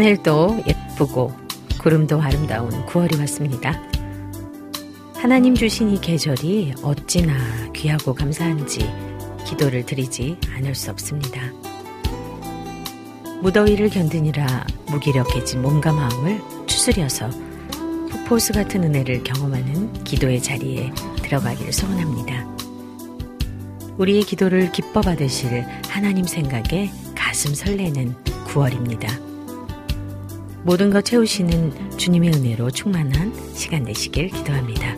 하늘도 예쁘고 구름도 아름다운 9월이 왔습니다. 하나님 주신 이 계절이 어찌나 귀하고 감사한지 기도를 드리지 않을 수 없습니다. 무더위를 견디느라 무기력해진 몸과 마음을 추스려서 폭포수 같은 은혜를 경험하는 기도의 자리에 들어가기를 소원합니다. 우리의 기도를 기뻐 받으실 하나님 생각에 가슴 설레는 9월입니다. 모든 것 채우시는 주님의 은혜로 충만한 시간 되시길 기도합니다.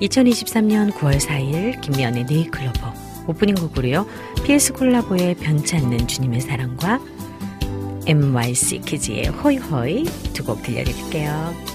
2023년 9월 4일 김미연의 네이클로버 오프닝 곡으로요. PS 콜라보의 변찮는 주님의 사랑과 MYC 키즈의 호이호이 두 곡 들려드릴게요.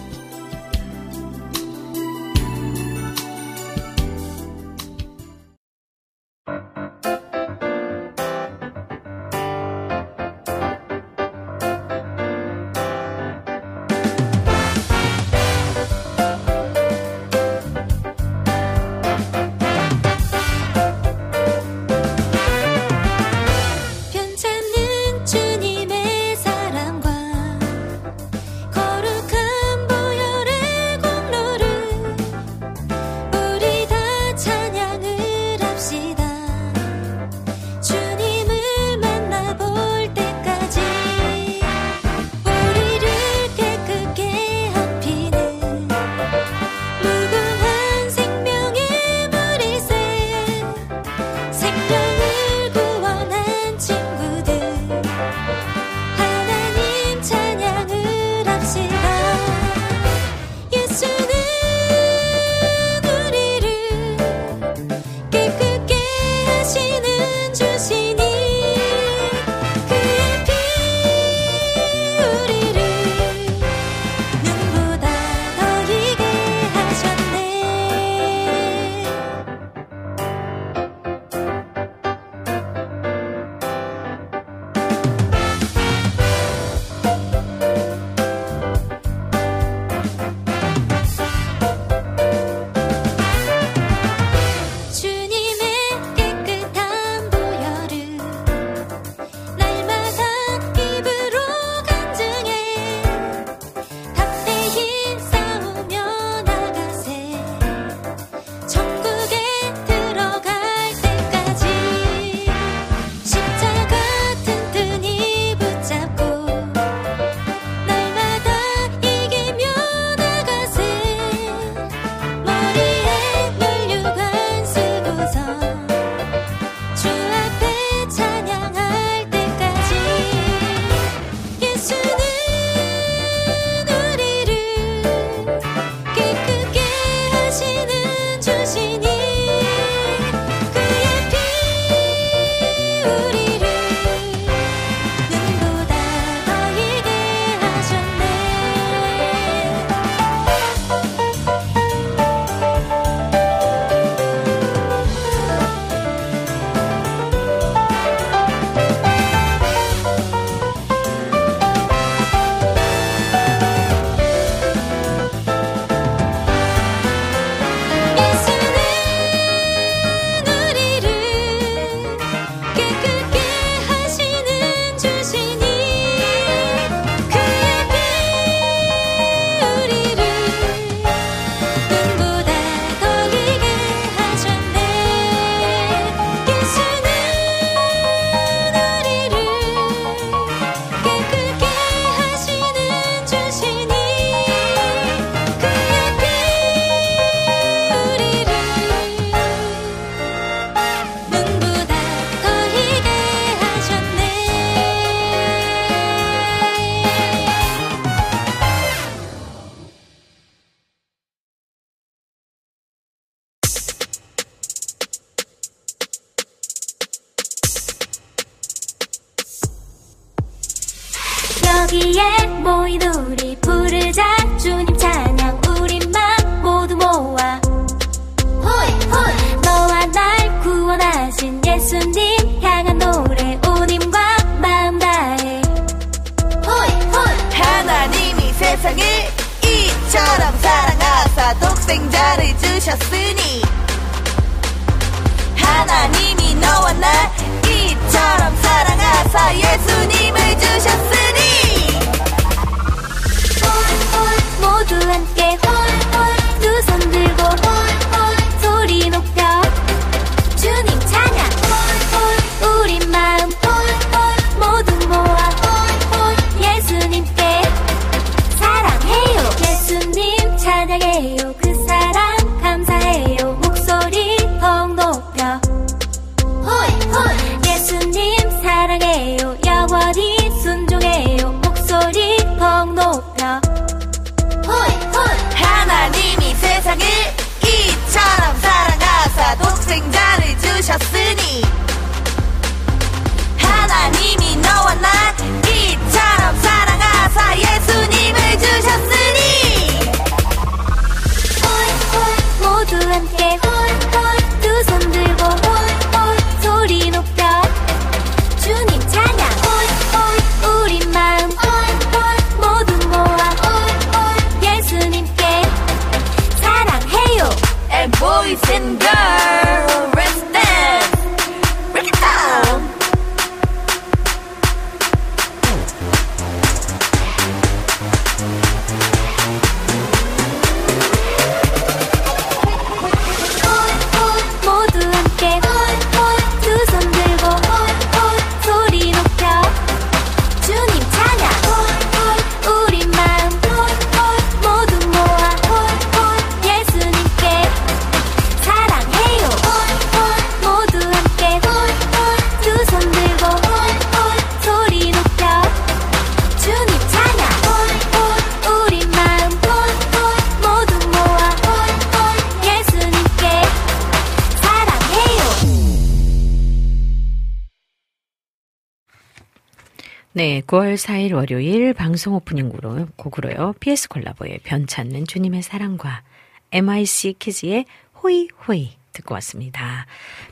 네, 9월 4일 월요일 방송 오프닝 곡으로, 곡으로요. PS 콜라보의 변찮는 주님의 사랑과 MIC 키즈의 호이 호이 듣고 왔습니다.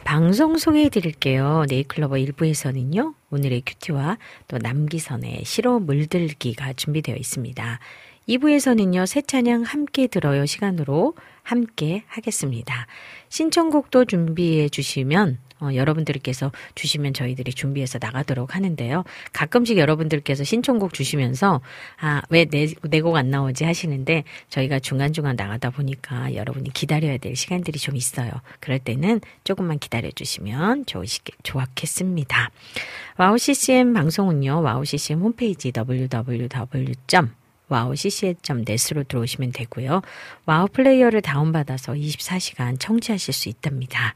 방송 소개해 드릴게요. 네이클로버 1부에서는요. 오늘의 큐티와 또 남기선의 시로 물들기가 준비되어 있습니다. 2부에서는요. 새 찬양 함께 들어요 시간으로 함께 하겠습니다. 신청곡도 준비해 주시면 어, 여러분들께서 주시면 저희들이 준비해서 나가도록 하는데요. 가끔씩 여러분들께서 신청곡 주시면서 아, 왜 내 곡 안 나오지 하시는데 저희가 중간중간 나가다 보니까 여러분이 기다려야 될 시간들이 좀 있어요. 그럴 때는 조금만 기다려 주시면 좋으시 좋겠습니다. 와우 CCM 방송은요. 와우 CCM 홈페이지 www. wowccm.net으로 들어오시면 되고요. 와우 플레이어를 다운받아서 24시간 청취하실 수 있답니다.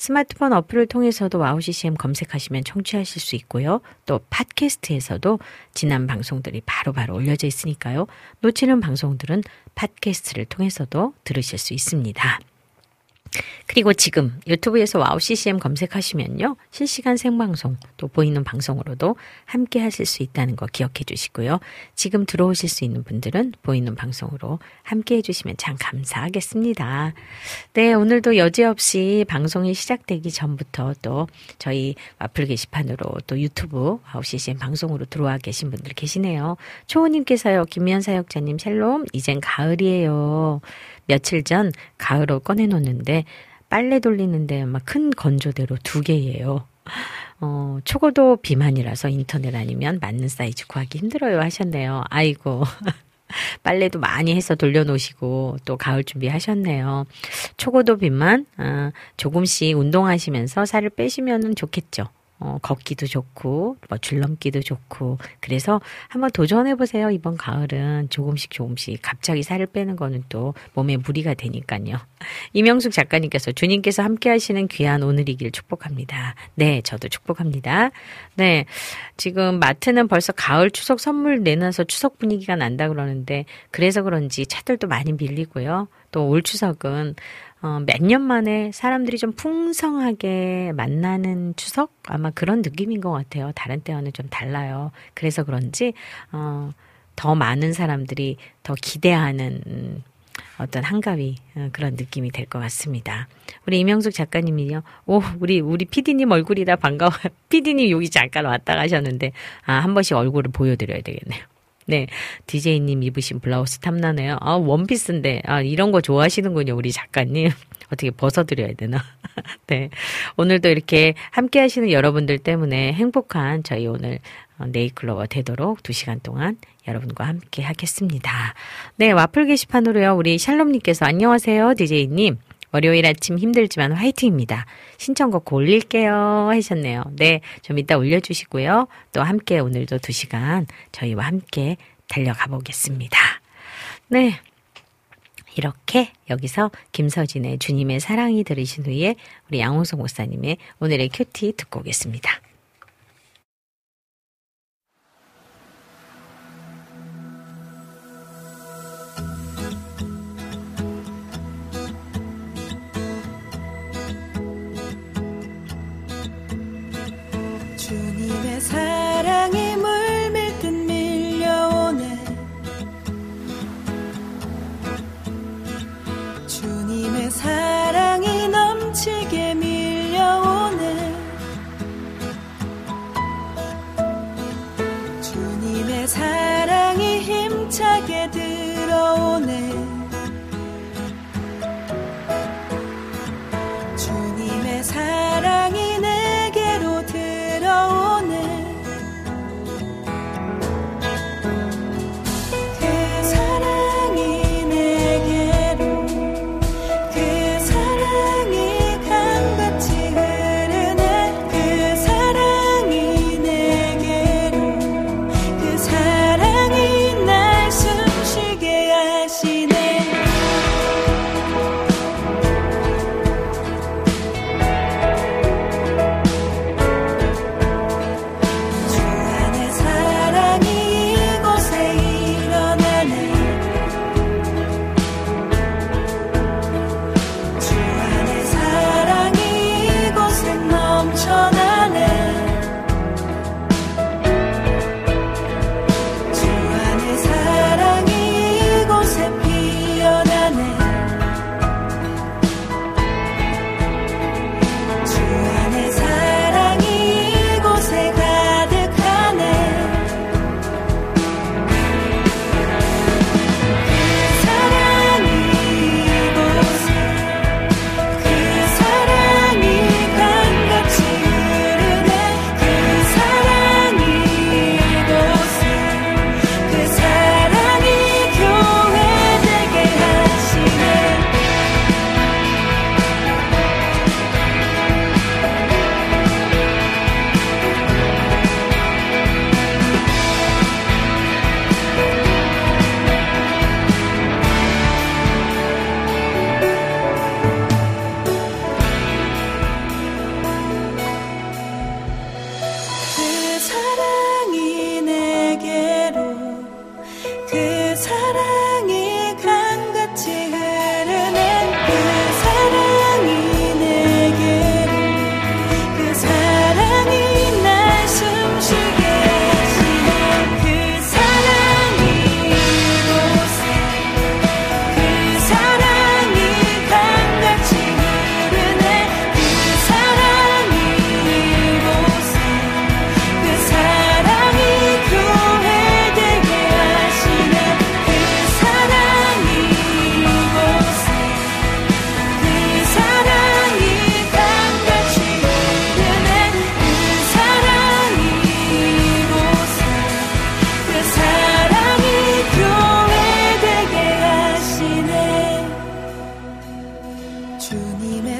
스마트폰 어플을 통해서도 WOW CCM 검색하시면 청취하실 수 있고요. 또 팟캐스트에서도 지난 방송들이 바로바로 올려져 있으니까요. 놓치는 방송들은 팟캐스트를 통해서도 들으실 수 있습니다. 그리고 지금 유튜브에서 WOW CCM 검색하시면요. 실시간 생방송 또 보이는 방송으로도 함께 하실 수 있다는 거 기억해 주시고요. 지금 들어오실 수 있는 분들은 보이는 방송으로 함께 해 주시면 참 감사하겠습니다. 네, 오늘도 여지없이 방송이 시작되기 전부터 또 저희 와플 게시판으로 또 유튜브 WOW CCM 방송으로 들어와 계신 분들 계시네요. 초호님께서요. 김미현 사역자님 샬롬 이젠 가을이에요. 며칠 전 가을옷 꺼내놓는데 빨래 돌리는데 막 큰 건조대로 두 개예요. 어, 초고도 비만이라서 인터넷 아니면 맞는 사이즈 구하기 힘들어요 하셨네요. 아이고. 빨래도 많이 해서 돌려놓으시고 또 가을 준비하셨네요. 초고도 비만, 아, 조금씩 운동하시면서 살을 빼시면 좋겠죠. 어, 걷기도 좋고, 뭐 줄넘기도 좋고, 그래서 한번 도전해보세요. 이번 가을은 조금씩 조금씩 갑자기 살을 빼는 거는 또 몸에 무리가 되니까요. 이명숙 작가님께서 주님께서 함께 하시는 귀한 오늘이길 축복합니다. 네, 저도 축복합니다. 네, 지금 마트는 벌써 가을 추석 선물 내놔서 추석 분위기가 난다 그러는데, 그래서 그런지 차들도 많이 밀리고요. 또 올 추석은 어, 몇 년 만에 사람들이 좀 풍성하게 만나는 추석? 아마 그런 느낌인 것 같아요. 다른 때와는 좀 달라요. 그래서 그런지, 어, 더 많은 사람들이 더 기대하는 음, 어떤 한가위 어, 그런 느낌이 될 것 같습니다. 우리 이명숙 작가님이요. 오, 우리 우리 PD님 얼굴이다 반가워. PD님 여기 잠깐 왔다 가셨는데 아, 한 번씩 얼굴을 보여드려야 되겠네요. 네, DJ님 입으신 블라우스 탐나네요. 아, 원피스인데 아, 이런 거 좋아하시는군요, 우리 작가님. 어떻게 벗어드려야 되나? 네. 오늘도 이렇게 함께 하시는 여러분들 때문에 행복한 저희 오늘 어, 네이클로버 되도록 두 시간 동안 여러분과 함께 하겠습니다. 네, 와플 게시판으로요. 우리 샬롬님께서 안녕하세요, DJ님. 월요일 아침 힘들지만 화이팅입니다. 신청곡 올릴게요 하셨네요. 네, 좀 이따 올려주시고요. 또 함께 오늘도 두 시간 저희와 함께 달려가 보겠습니다. 네. 이렇게 여기서 김서진의 주님의 사랑이 들으신 후에 우리 양호성 목사님의 오늘의 큐티 듣고 오겠습니다.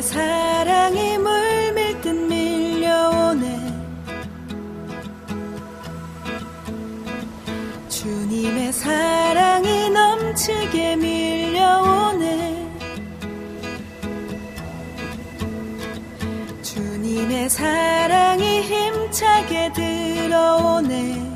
사랑이 물밀 듯 밀려오네. 주님의 사랑이 넘치게 밀려오네. 주님의 사랑이 힘차게 들어오네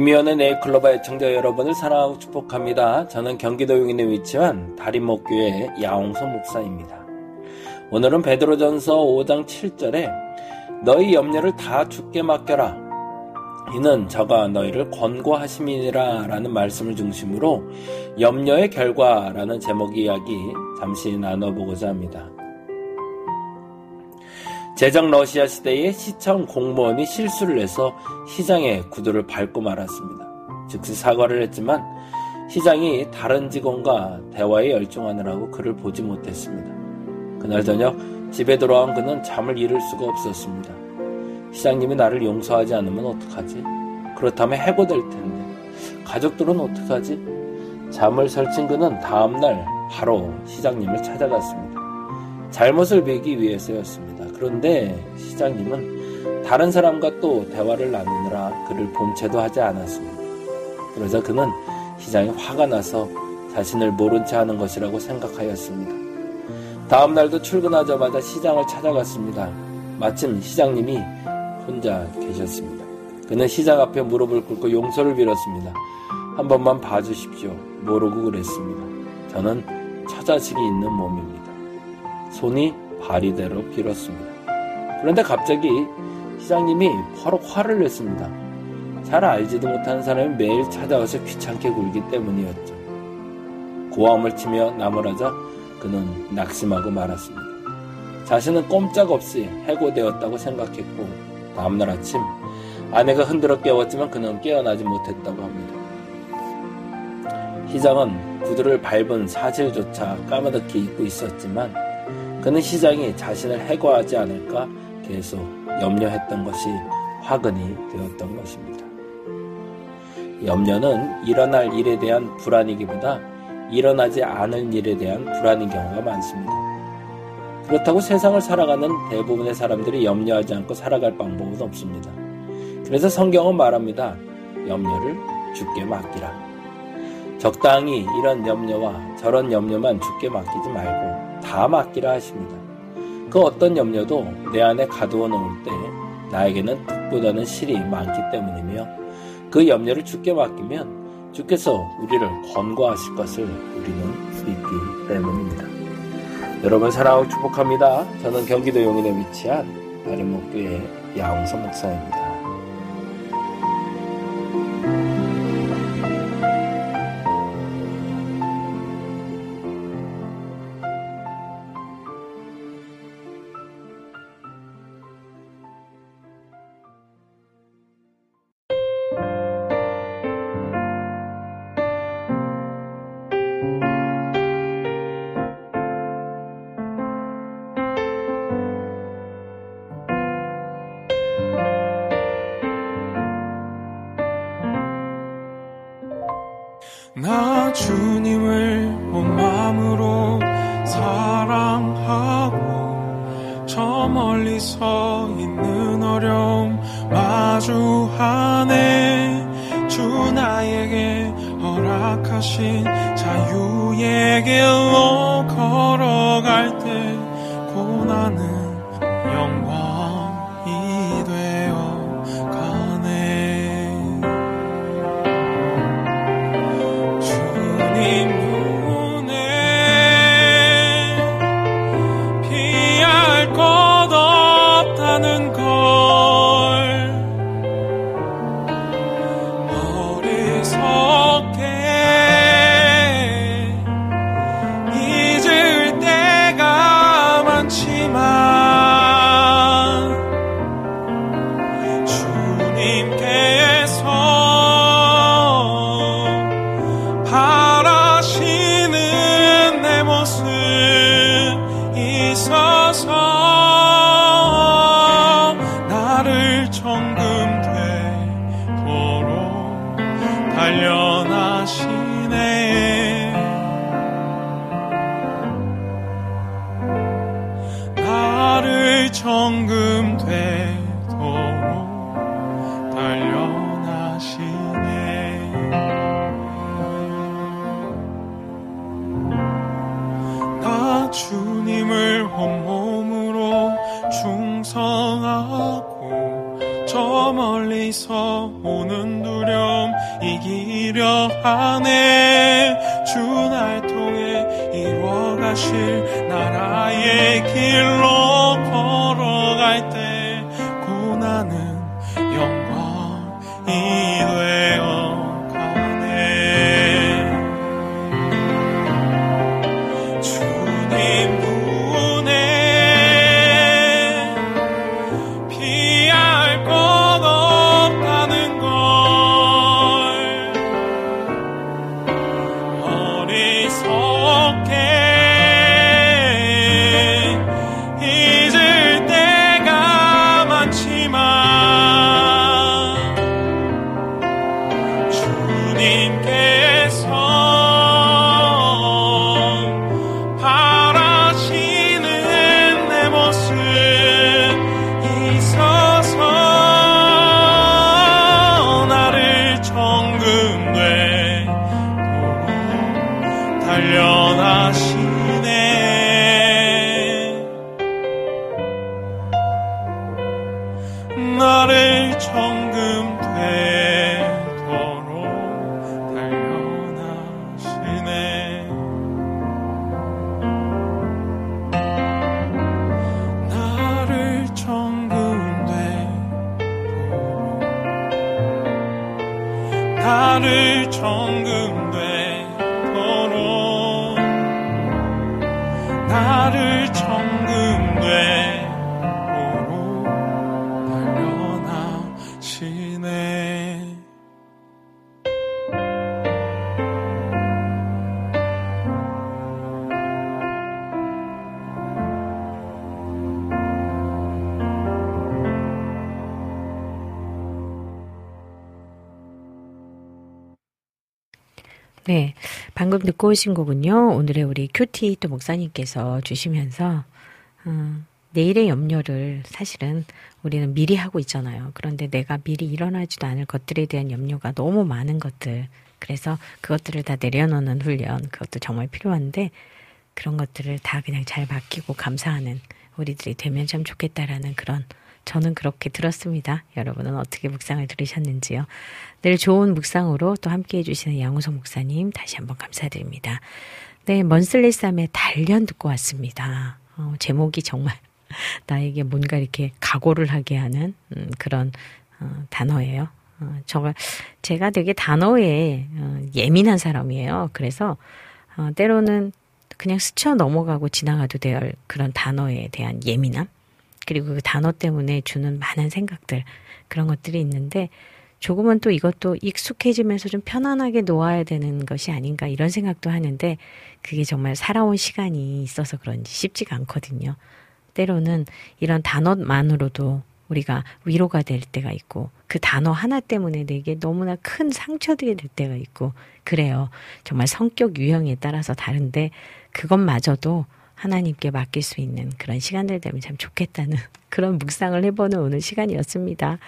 김미연의 네이클로바 애청자 여러분을 사랑하고 축복합니다. 저는 경기도 용인에 위치한 다림목교회 야홍서 목사입니다. 오늘은 베드로전서 5장 7절에 너희 염려를 다 죽게 맡겨라. 이는 저가 너희를 권고하심이니라 라는 말씀을 중심으로 염려의 결과라는 제목 이야기 잠시 나눠보고자 합니다. 제정 러시아 시대에 시청 공무원이 실수를 해서 시장의 구두를 밟고 말았습니다. 즉시 사과를 했지만 시장이 다른 직원과 대화에 열중하느라고 그를 보지 못했습니다. 그날 저녁 집에 돌아온 그는 잠을 이룰 수가 없었습니다. 시장님이 나를 용서하지 않으면 어떡하지? 그렇다면 해고될 텐데. 가족들은 어떡하지? 잠을 설친 그는 다음날 바로 시장님을 찾아갔습니다. 잘못을 베기 위해서였습니다. 그런데 시장님은 다른 사람과 또 대화를 나누느라 그를 본체도 하지 않았습니다. 그러자 그는 시장이 화가 나서 자신을 모른 채 하는 것이라고 생각하였습니다. 다음 날도 출근하자마자 시장을 찾아갔습니다. 마침 시장님이 혼자 계셨습니다. 그는 시장 앞에 무릎을 꿇고 용서를 빌었습니다. 한 번만 봐주십시오. 모르고 그랬습니다. 저는 처자식이 있는 몸입니다. 손이 발이대로 빌었습니다. 그런데 갑자기 시장님이 바로 화를 냈습니다. 잘 알지도 못하는 사람이 매일 찾아와서 귀찮게 굴기 때문이었죠. 고함을 치며 나무라자 그는 낙심하고 말았습니다. 자신은 꼼짝없이 해고되었다고 생각했고 다음날 아침 아내가 흔들어 깨웠지만 그는 깨어나지 못했다고 합니다. 시장은 구두를 밟은 사실조차 까마득히 잊고 있었지만 그는 시장이 자신을 해고하지 않을까 계속 염려했던 것이 화근이 되었던 것입니다. 염려는 일어날 일에 대한 불안이기보다 일어나지 않을 일에 대한 불안인 경우가 많습니다. 그렇다고 세상을 살아가는 대부분의 사람들이 염려하지 않고 살아갈 방법은 없습니다. 그래서 성경은 말합니다. 염려를 죽게 맡기라. 적당히 이런 염려와 저런 염려만 죽게 맡기지 말고 다 맡기라 하십니다. 그 어떤 염려도 내 안에 가두어 놓을 때 나에게는 득보다는 실이 많기 때문이며 그 염려를 주께 맡기면 주께서 우리를 권고하실 것을 우리는 믿기 때문입니다. 여러분 사랑하고 축복합니다. 저는 경기도 용인에 위치한 다림목교회 야홍선 목사입니다. 네. 방금 듣고 오신 곡은요. 오늘의 우리 큐티 또 목사님께서 주시면서, 음, 내일의 염려를 사실은 우리는 미리 하고 있잖아요. 그런데 내가 미리 일어나지도 않을 것들에 대한 염려가 너무 많은 것들. 그래서 그것들을 다 내려놓는 훈련, 그것도 정말 필요한데, 그런 것들을 다 그냥 잘 맡기고 감사하는 우리들이 되면 참 좋겠다라는 그런 저는 그렇게 들었습니다. 여러분은 어떻게 묵상을 들으셨는지요? 늘 좋은 묵상으로 또 함께 해주시는 양우성 목사님 다시 한번 감사드립니다. 네, 먼슬리쌈의 단련 듣고 왔습니다. 어, 제목이 정말 나에게 뭔가 이렇게 각오를 하게 하는 음, 그런 어, 단어예요. 어, 저 제가 되게 단어에 어, 예민한 사람이에요. 그래서 어, 때로는 그냥 스쳐 넘어가고 지나가도 될 그런 단어에 대한 예민함 그리고 그 단어 때문에 주는 많은 생각들 그런 것들이 있는데 조금은 또 이것도 익숙해지면서 좀 편안하게 놓아야 되는 것이 아닌가 이런 생각도 하는데 그게 정말 살아온 시간이 있어서 그런지 쉽지가 않거든요. 때로는 이런 단어만으로도 우리가 위로가 될 때가 있고 그 단어 하나 때문에 내게 너무나 큰 상처들이 될 때가 있고 그래요. 정말 성격 유형에 따라서 다른데 그것마저도 하나님께 맡길 수 있는 그런 시간들 되면 참 좋겠다는 그런 묵상을 해보는 오늘 시간이었습니다.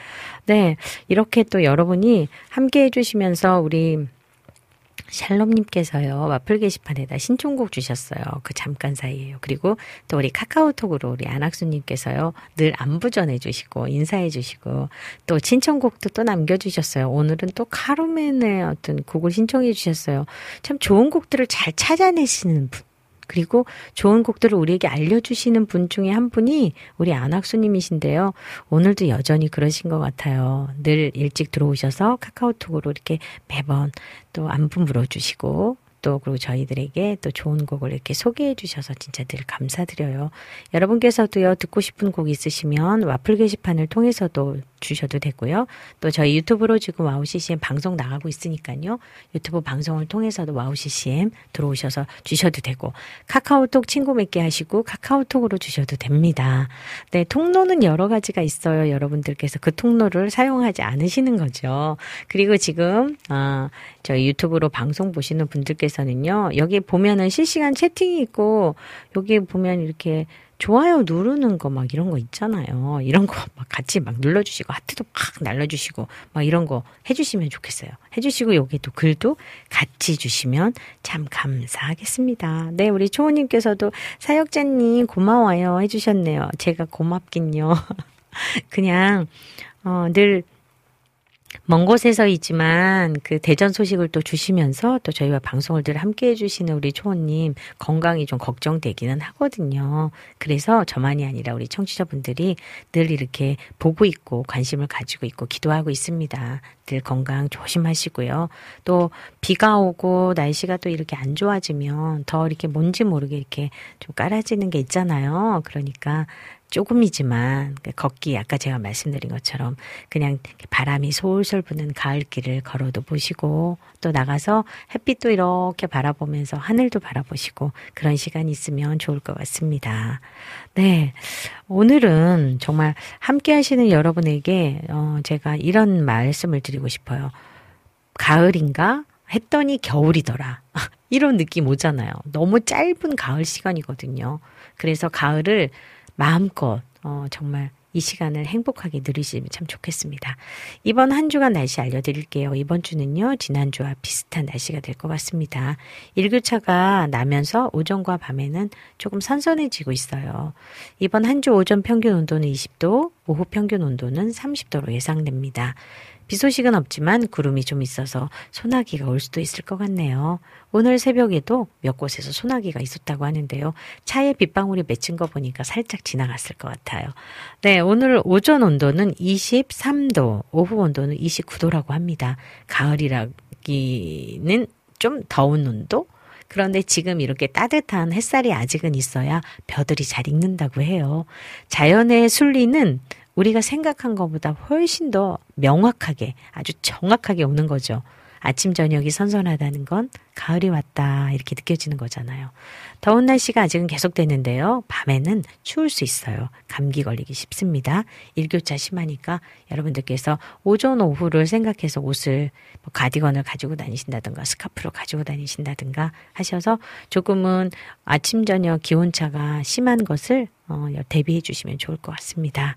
네. 이렇게 또 여러분이 함께 해주시면서 우리 샬롬님께서요, 와플 게시판에다 신청곡 주셨어요. 그 잠깐 사이에요. 그리고 또 우리 카카오톡으로 우리 안학수님께서요, 늘 안부 전해주시고, 인사해주시고, 또 신청곡도 또 남겨주셨어요. 오늘은 또 카르멘의 어떤 곡을 신청해 주셨어요. 참 좋은 곡들을 잘 찾아내시는 분. 그리고 좋은 곡들을 우리에게 알려주시는 분 중에 한 분이 우리 안학수님이신데요. 오늘도 여전히 그러신 것 같아요. 늘 일찍 들어오셔서 카카오톡으로 이렇게 매번 또 안부 물어주시고 또 그리고 저희들에게 또 좋은 곡을 이렇게 소개해 주셔서 진짜 늘 감사드려요. 여러분께서도요 듣고 싶은 곡 있으시면 와플 게시판을 통해서도 주셔도 되고요. 또 저희 유튜브로 지금 WOW CCM 방송 나가고 있으니까요. 유튜브 방송을 통해서도 WOW CCM 들어오셔서 주셔도 되고 카카오톡 친구 맺기 하시고 카카오톡으로 주셔도 됩니다. 네, 통로는 여러 가지가 있어요. 여러분들께서 그 통로를 사용하지 않으시는 거죠. 그리고 지금 아, 저희 유튜브로 방송 보시는 분들께서 는요. 여기 보면은 실시간 채팅이 있고 여기 보면 이렇게 좋아요 누르는 거 막 이런 거 있잖아요. 이런 거 막 같이 막 눌러주시고 하트도 막 날려주시고 막 이런 거 해주시면 좋겠어요. 해주시고 여기도 글도 같이 주시면 참 감사하겠습니다. 네, 우리 초호님께서도 사역자님 고마워요 해주셨네요. 제가 고맙긴요. 그냥 어, 늘 먼 곳에서이지만 그 대전 소식을 또 주시면서 또 저희와 방송을 늘 함께 해주시는 우리 초원님 건강이 좀 걱정되기는 하거든요. 그래서 저만이 아니라 우리 청취자분들이 늘 이렇게 보고 있고 관심을 가지고 있고 기도하고 있습니다. 늘 건강 조심하시고요. 또 비가 오고 날씨가 또 이렇게 안 좋아지면 더 이렇게 뭔지 모르게 이렇게 좀 깔아지는 게 있잖아요. 그러니까 조금이지만 그 걷기 아까 제가 말씀드린 것처럼 그냥 바람이 솔솔 부는 가을길을 걸어도 보시고 또 나가서 햇빛도 이렇게 바라보면서 하늘도 바라보시고 그런 시간이 있으면 좋을 것 같습니다. 네. 오늘은 정말 함께 하시는 여러분에게 어 제가 이런 말씀을 드리고 싶어요. 가을인가? 했더니 겨울이더라. 이런 느낌 오잖아요. 너무 짧은 가을 시간이거든요. 그래서 가을을 마음껏 어, 정말 이 시간을 행복하게 누리시면 참 좋겠습니다. 이번 한 주간 날씨 알려드릴게요. 이번 주는요, 지난주와 비슷한 날씨가 될 것 같습니다. 일교차가 나면서 오전과 밤에는 조금 선선해지고 있어요. 이번 한 주 오전 평균 온도는 20도, 오후 평균 온도는 30도로 예상됩니다. 비 소식은 없지만 구름이 좀 있어서 소나기가 올 수도 있을 것 같네요. 오늘 새벽에도 몇 곳에서 소나기가 있었다고 하는데요. 차에 빗방울이 맺힌 거 보니까 살짝 지나갔을 것 같아요. 네, 오늘 오전 온도는 23도, 오후 온도는 29도라고 합니다. 가을이라기는 좀 더운 온도? 그런데 지금 이렇게 따뜻한 햇살이 아직은 있어야 벼들이 잘 익는다고 해요. 자연의 순리는 우리가 생각한 것보다 훨씬 더 명확하게 아주 정확하게 오는 거죠. 아침 저녁이 선선하다는 건 가을이 왔다 이렇게 느껴지는 거잖아요. 더운 날씨가 아직은 계속되는데요. 밤에는 추울 수 있어요. 감기 걸리기 쉽습니다. 일교차 심하니까 여러분들께서 오전 오후를 생각해서 옷을 뭐 가디건을 가지고 다니신다든가 스카프를 가지고 다니신다든가 하셔서 조금은 아침 저녁 기온차가 심한 것을 어, 대비해 주시면 좋을 것 같습니다.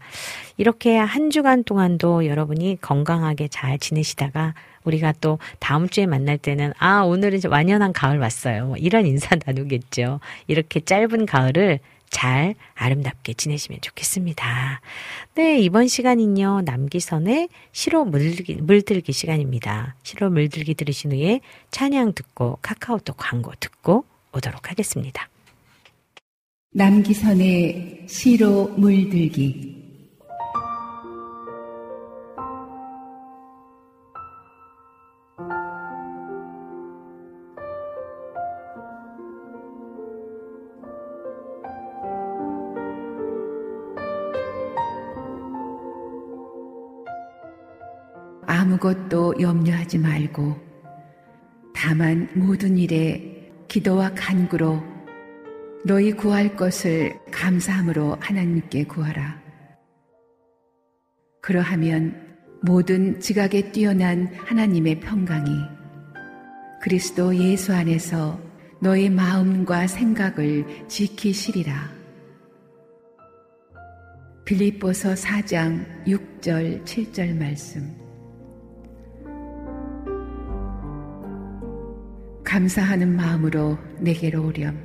이렇게 한 주간 동안도 여러분이 건강하게 잘 지내시다가 우리가 또 다음 주에 만날 때는 아 오늘은 완연한 가을 왔어요. 뭐 이런 인사 나누겠죠. 이렇게 짧은 가을을 잘 아름답게 지내시면 좋겠습니다. 네, 이번 시간은요, 남기선의 시로 물들기, 물들기 시간입니다. 시로 물들기 들으신 후에 찬양 듣고 카카오톡 광고 듣고 오도록 하겠습니다. 남기선의 시로 물들기 아무것도 염려하지 말고 다만 모든 일에 기도와 간구로 너희 구할 것을 감사함으로 하나님께 구하라. 그러하면 모든 지각에 뛰어난 하나님의 평강이 그리스도 예수 안에서 너희 마음과 생각을 지키시리라. 빌립보서 4장 6절 7절 말씀. 감사하는 마음으로 내게로 오렴.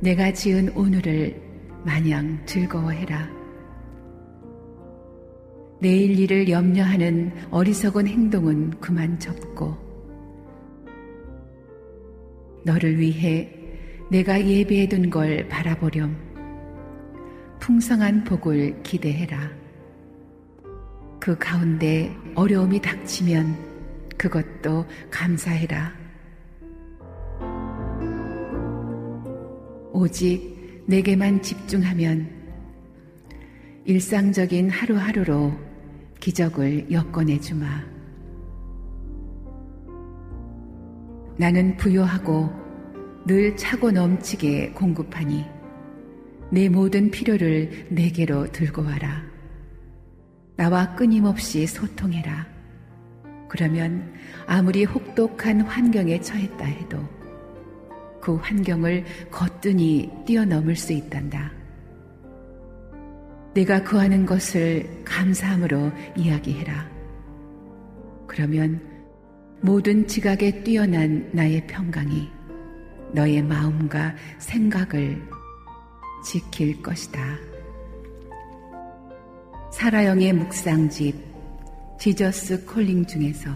내가 지은 오늘을 마냥 즐거워해라. 내일 일을 염려하는 어리석은 행동은 그만 접고, 너를 위해 내가 예배해둔 걸 바라보렴. 풍성한 복을 기대해라. 그 가운데 어려움이 닥치면 그것도 감사해라. 오직 내게만 집중하면 일상적인 하루하루로 기적을 엮어내 주마. 나는 부요하고 늘 차고 넘치게 공급하니 내 모든 필요를 내게로 들고 와라. 나와 끊임없이 소통해라. 그러면 아무리 혹독한 환경에 처했다 해도 그 환경을 거 뜬히 뛰어넘을 수 있단다. 내가 구하는 것을 감사함으로 이야기해라. 그러면 모든 지각에 뛰어난 나의 평강이 너의 마음과 생각을 지킬 것이다. 사라영의 묵상집 지저스 콜링 중에서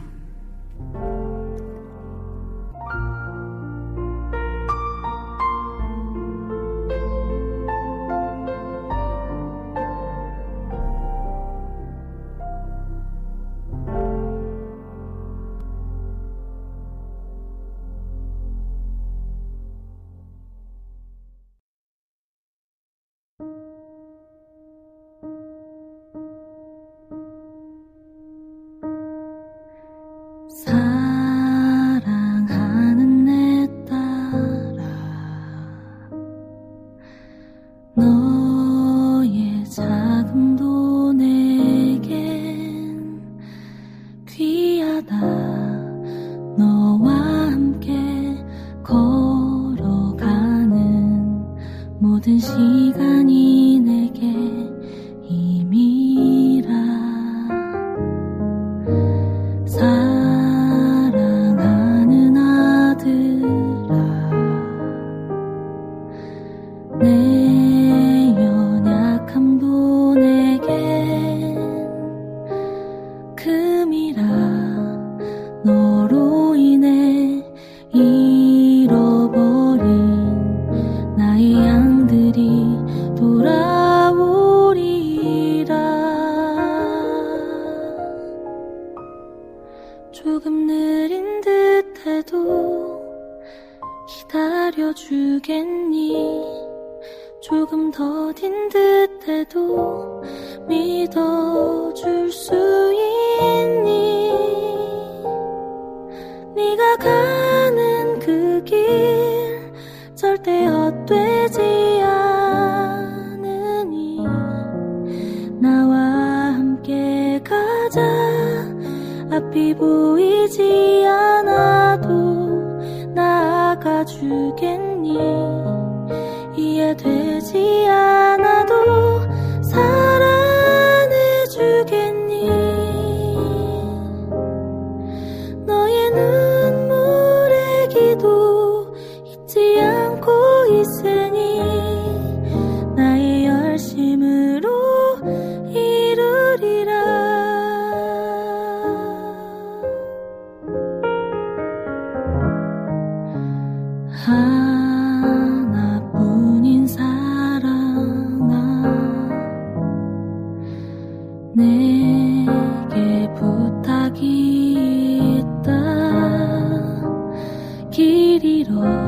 소리가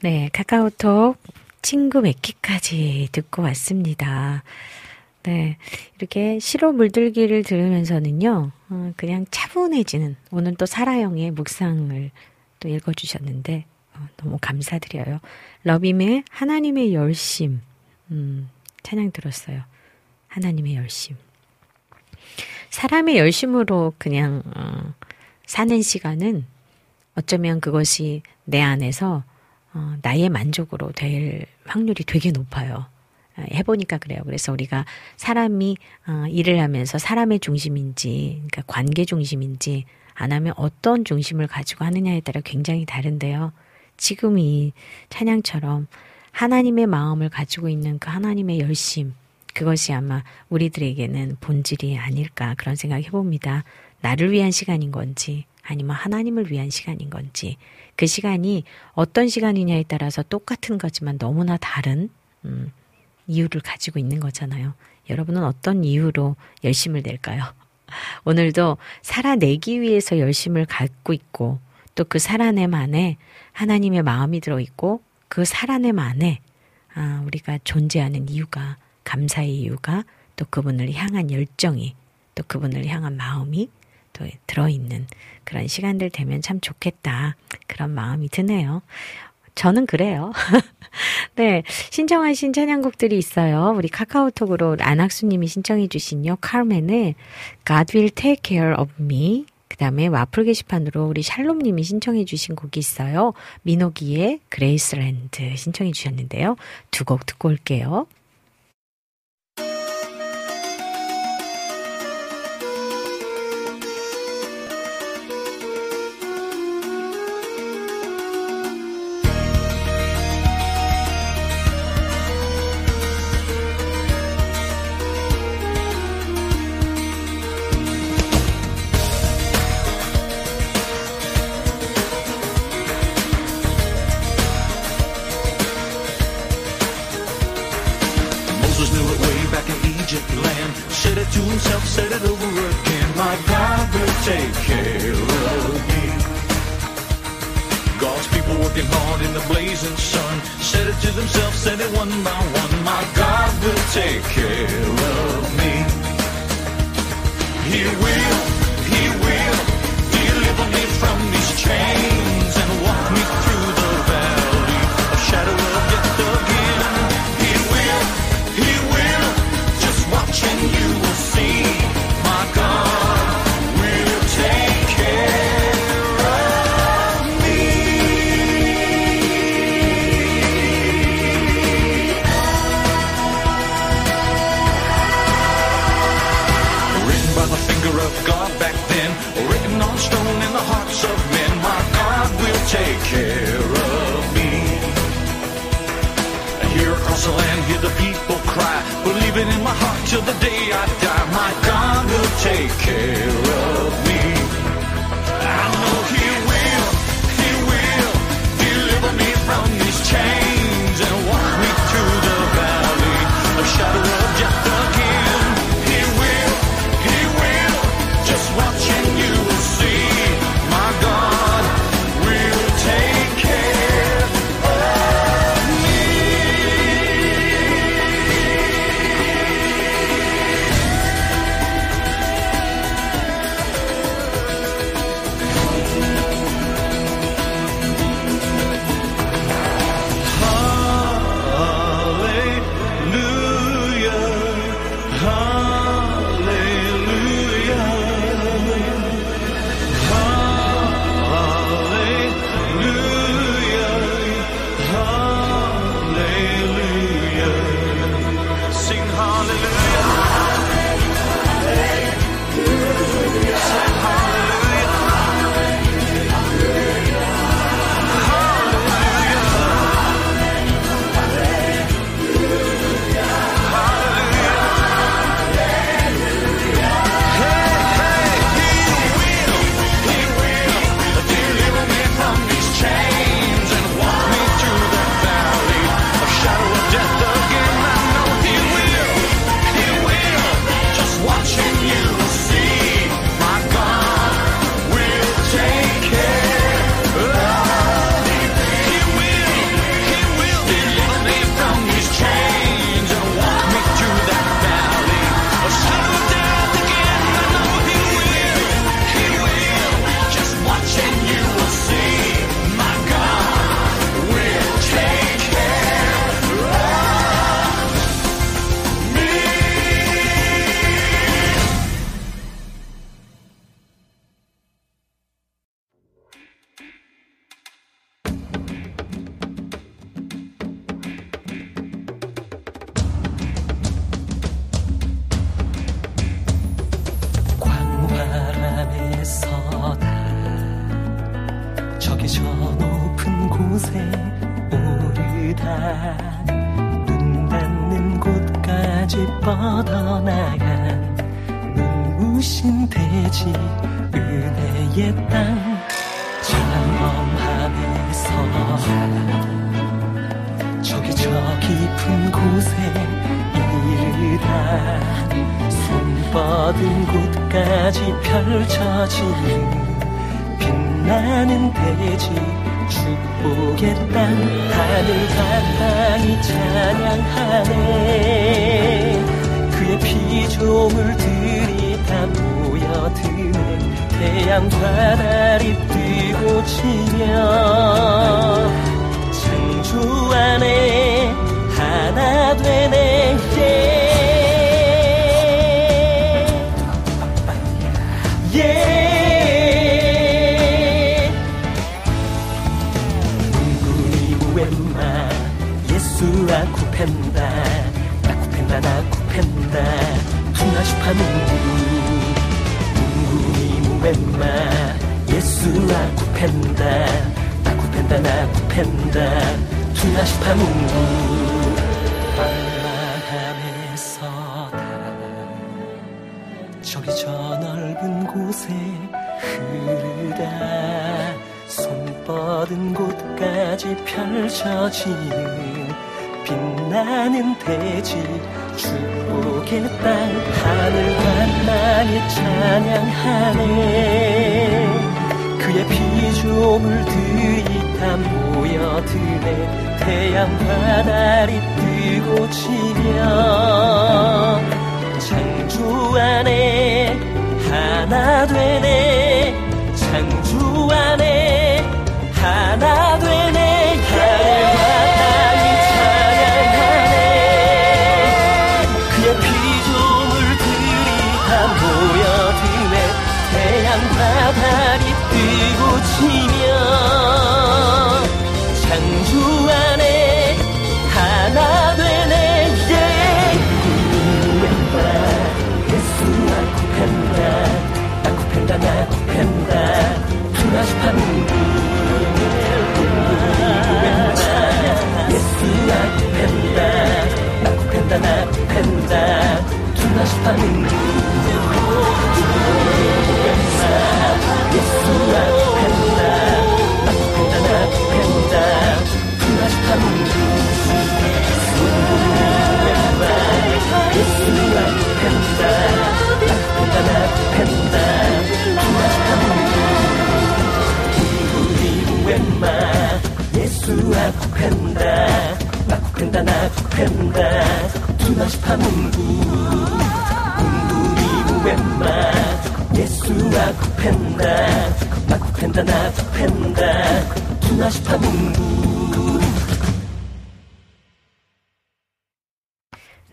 네, 카카오톡 친구 맺기까지 듣고 왔습니다. 네, 이렇게 시로 물들기를 들으면서는요, 어, 그냥 차분해지는, 오늘 또 사라영의 묵상을 또 읽어주셨는데, 어, 너무 감사드려요. 러빔의 하나님의 열심, 음, 찬양 들었어요. 하나님의 열심. 사람의 열심으로 그냥, 어, 사는 시간은 어쩌면 그것이 내 안에서 어, 나의 만족으로 될 확률이 되게 높아요. 아, 해보니까 그래요. 그래서 우리가 사람이 어, 일을 하면서 사람의 중심인지, 그러니까 관계 중심인지, 안 하면 어떤 중심을 가지고 하느냐에 따라 굉장히 다른데요. 지금 이 찬양처럼 하나님의 마음을 가지고 있는 그 하나님의 열심, 그것이 아마 우리들에게는 본질이 아닐까 그런 생각 해봅니다. 나를 위한 시간인 건지, 아니면 하나님을 위한 시간인 건지, 그 시간이 어떤 시간이냐에 따라서 똑같은 거지만 너무나 다른 음, 이유를 가지고 있는 거잖아요. 여러분은 어떤 이유로 열심을 낼까요? 오늘도 살아내기 위해서 열심을 갖고 있고 또 그 살아냄 안에 하나님의 마음이 들어 있고 그 살아냄 안에 아, 우리가 존재하는 이유가 감사의 이유가 또 그분을 향한 열정이 또 그분을 향한 마음이 또 들어있는 그런 시간들 되면 참 좋겠다. 그런 마음이 드네요. 저는 그래요. 네. 신청하신 찬양곡들이 있어요. 우리 카카오톡으로 안학수님이 신청해주신요. 카르멘의 God will take care of me. 그 다음에 와플 게시판으로 우리 샬롬님이 신청해주신 곡이 있어요. 민호기의 그레이스랜드 신청해주셨는데요. 두 곡 듣고 올게요.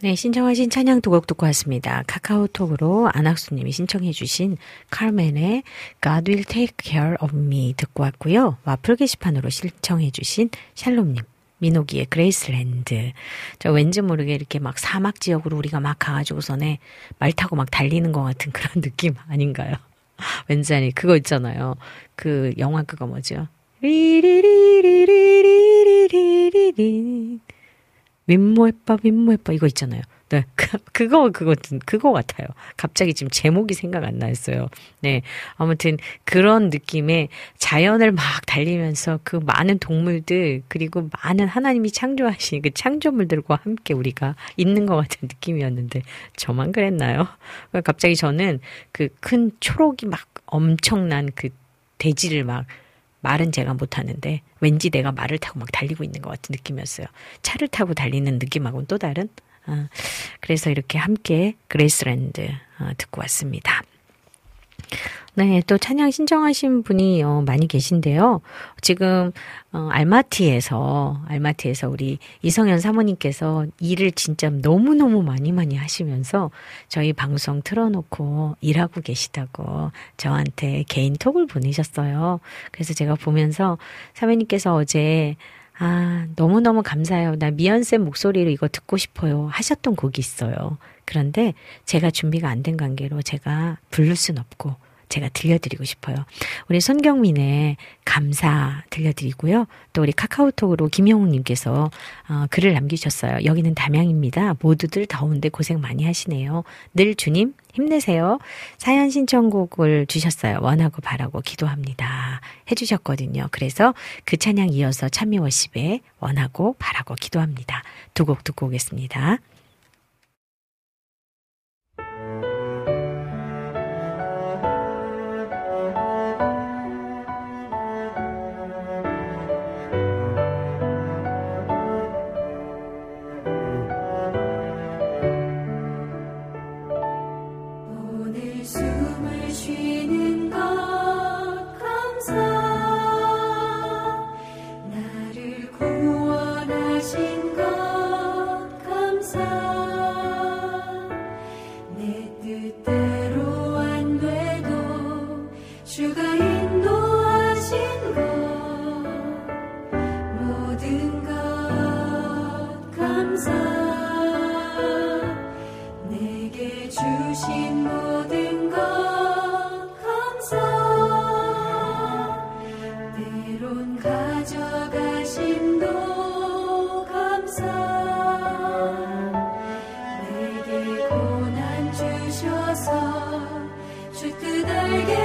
네, 신청하신 찬양 두 곡 듣고 왔습니다. 카카오톡으로 안학수님이 신청해주신 칼맨의 God Will Take Care of Me 듣고 왔고요. 와플 게시판으로 신청해주신 샬롬님. 민호기의 Graceland. 저 왠지 모르게 이렇게 막 사막 지역으로 우리가 막 가가지고선에 말 타고 막 달리는 것 같은 그런 느낌 아닌가요? 왠지 아니, 그거 있잖아요. 그 영화 그거 뭐죠? 리리리리리리리리리 리. 윗모에빠 윗모에빠 이거 있잖아요. 네, 그, 그거 그거 그거 같아요. 갑자기 지금 제목이 생각 안 나했어요. 네, 아무튼 그런 느낌의 자연을 막 달리면서 그 많은 동물들 그리고 많은 하나님이 창조하신 그 창조물들과 함께 우리가 있는 것 같은 느낌이었는데 저만 그랬나요? 갑자기 저는 그 큰 초록이 막 엄청난 그 대지를 막 말은 제가 못하는데 왠지 내가 말을 타고 막 달리고 있는 것 같은 느낌이었어요. 차를 타고 달리는 느낌하고는 또 다른. 어, 그래서 이렇게 함께 Graceland 어, 듣고 왔습니다. 네, 또 찬양 신청하신 분이 어, 많이 계신데요. 지금 어, 알마티에서 알마티에서 우리 이성현 사모님께서 일을 진짜 너무 너무 많이 많이 하시면서 저희 방송 틀어놓고 일하고 계시다고 저한테 개인 톡을 보내셨어요. 그래서 제가 보면서 사모님께서 어제 아, 너무너무 감사해요. 나 미연쌤 목소리로 이거 듣고 싶어요. 하셨던 곡이 있어요. 그런데 제가 준비가 안 된 관계로 제가 부를 순 없고 제가 들려드리고 싶어요. 우리 손경민의 감사 들려드리고요. 또 우리 카카오톡으로 김영웅님께서 어, 글을 남기셨어요. 여기는 담양입니다. 모두들 더운데 고생 많이 하시네요. 늘 주님 힘내세요. 사연 신청곡을 주셨어요. 원하고 바라고 기도합니다. 해주셨거든요. 그래서 그 찬양 이어서 참미워십에 원하고 바라고 기도합니다. 두 곡 듣고 오겠습니다. 수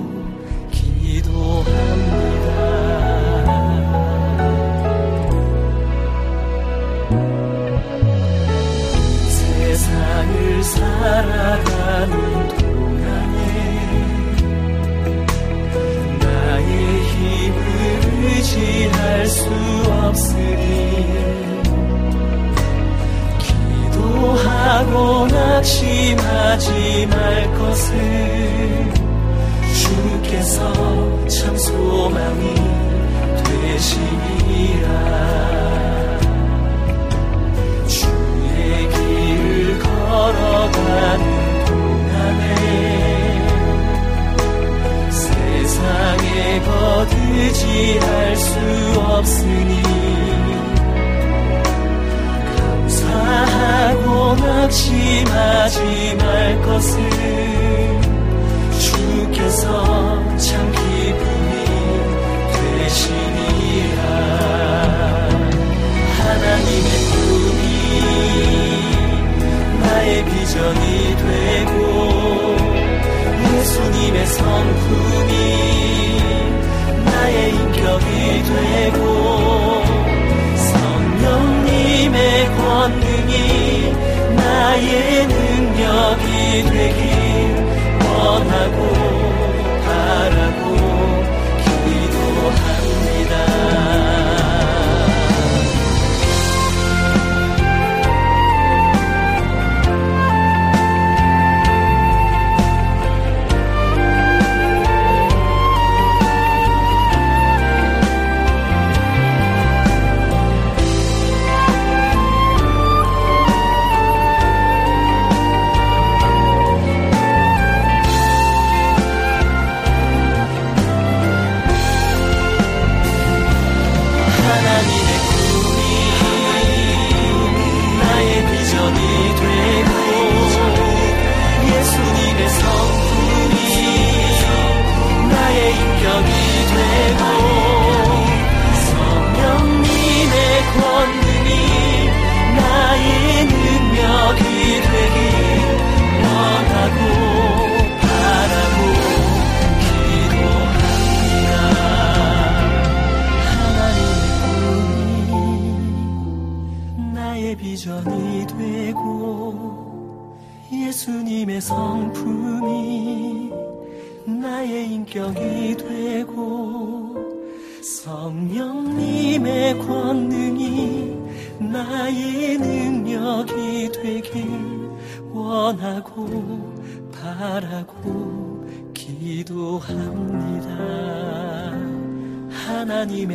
살아가는 동안에 나의 힘을 의지할 수 없으니 기도하고 낙심하지 말 것을 주께서 참 소망이 되시니라 거두지할 수 없으니 감사하고 낙심하지 말 것을 주께서 참 기쁨이 되시니라 하나님의 나의 비전이 되고 예수님의 성품이 나의 인격이 되고 성령님의 권능이 나의 능력이 되길 원하고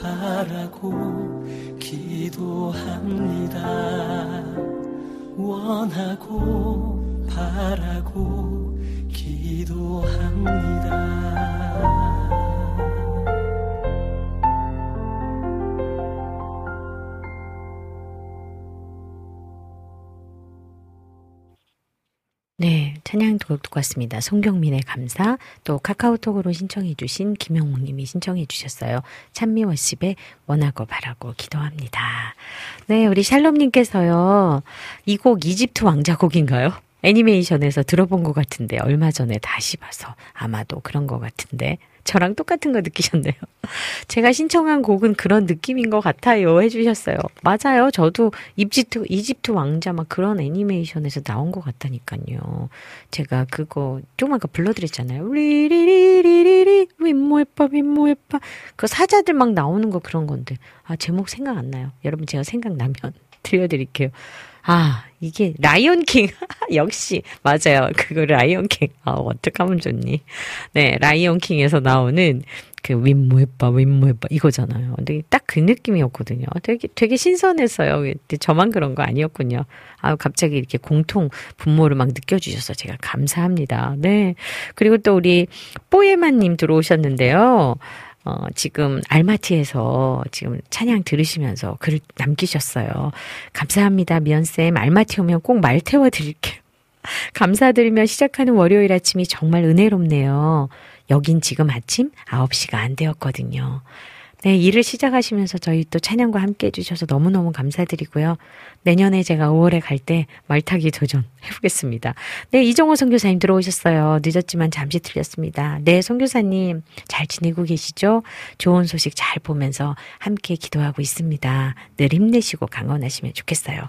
바라고 기도합니다. 원하고 바라고 기도합니다. 찬양 듣고 왔습니다. 송경민의 감사, 또 카카오톡으로 신청해 주신 김영웅 님이 신청해 주셨어요. 찬미 워십의 원하고 바라고 기도합니다. 네, 우리 샬롬 님께서요. 이 곡 이집트 왕자곡인가요? 애니메이션에서 들어본 것 같은데 얼마 전에 다시 봐서 아마도 그런 것 같은데 저랑 똑같은 거 느끼셨네요. 제가 신청한 곡은 그런 느낌인 것 같아요. 해주셨어요. 맞아요. 저도 이집트, 이집트 왕자 막 그런 애니메이션에서 나온 것 같다니까요. 제가 그거 좀 아까 불러드렸잖아요. 리리리리리리, 윗모에빠, 윗모에빠. 그 사자들 막 나오는 거 그런 건데. 아, 제목 생각 안 나요. 여러분 제가 생각나면 들려드릴게요. 아, 이게 Lion King. 역시 맞아요. 그거 Lion King. 아, 어떡하면 좋니? 네, Lion King에서 나오는 그 윗모에빠 윗모에빠 이거잖아요. 근데 딱 그 느낌이었거든요. 되게 되게 신선했어요. 저만 그런 거 아니었군요. 아, 갑자기 이렇게 공통 분모를 막 느껴주셔서 제가 감사합니다. 네. 그리고 또 우리 뽀에마님 들어오셨는데요. 어, 지금 알마티에서 지금 찬양 들으시면서 글 남기셨어요. 감사합니다, 미연쌤. 알마티 오면 꼭 말 태워 드릴게요. 감사드리며 시작하는 월요일 아침이 정말 은혜롭네요. 여긴 지금 아침 9시가 안 되었거든요. 네, 일을 시작하시면서 저희 또 찬양과 함께 해주셔서 너무너무 감사드리고요. 내년에 제가 5월에 갈 때 말타기 도전 해보겠습니다. 네, 이정호 선교사님 들어오셨어요. 늦었지만 잠시 틀렸습니다. 네, 선교사님 잘 지내고 계시죠? 좋은 소식 잘 보면서 함께 기도하고 있습니다. 늘 힘내시고 강건하시면 좋겠어요.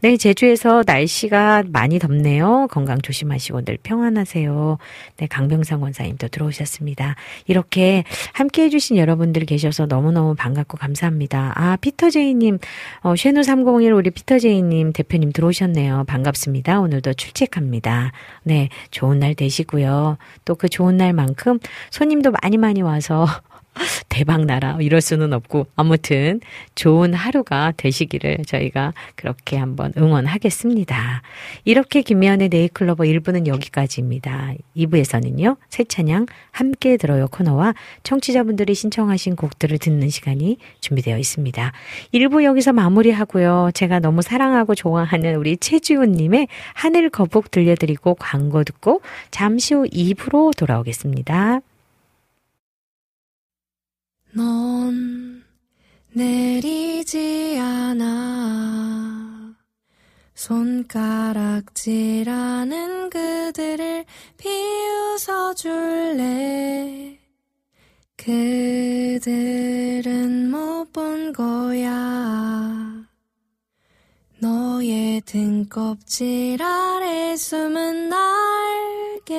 네, 제주에서 날씨가 많이 덥네요. 건강 조심하시고 늘 평안하세요. 네, 강병상 원사님도 들어오셨습니다. 이렇게 함께 해주신 여러분들 계셔서 너무너무 반갑고 감사합니다. 아, 피터 제이님, 어, 쉐누 301 우리 피터 서재희님 대표님 들어오셨네요. 반갑습니다. 오늘도 출첵합니다. 네, 좋은 날 되시고요. 또 그 좋은 날만큼 손님도 많이 많이 와서 대박 나라 이럴 수는 없고 아무튼 좋은 하루가 되시기를 저희가 그렇게 한번 응원하겠습니다. 이렇게 김미연의 네이클로버 1부는 여기까지입니다. 2부에서는요. 새 찬양 함께 들어요 코너와 청취자분들이 신청하신 곡들을 듣는 시간이 준비되어 있습니다. 1부 여기서 마무리하고요. 제가 너무 사랑하고 좋아하는 우리 최지훈 님의 하늘 거북 들려드리고 광고 듣고 잠시 후 2부로 돌아오겠습니다. 넌 내리지 않아. 손가락질하는 그들을 비웃어 줄래? 그들은 못 본 거야. 너의 등껍질 아래 숨은 날개.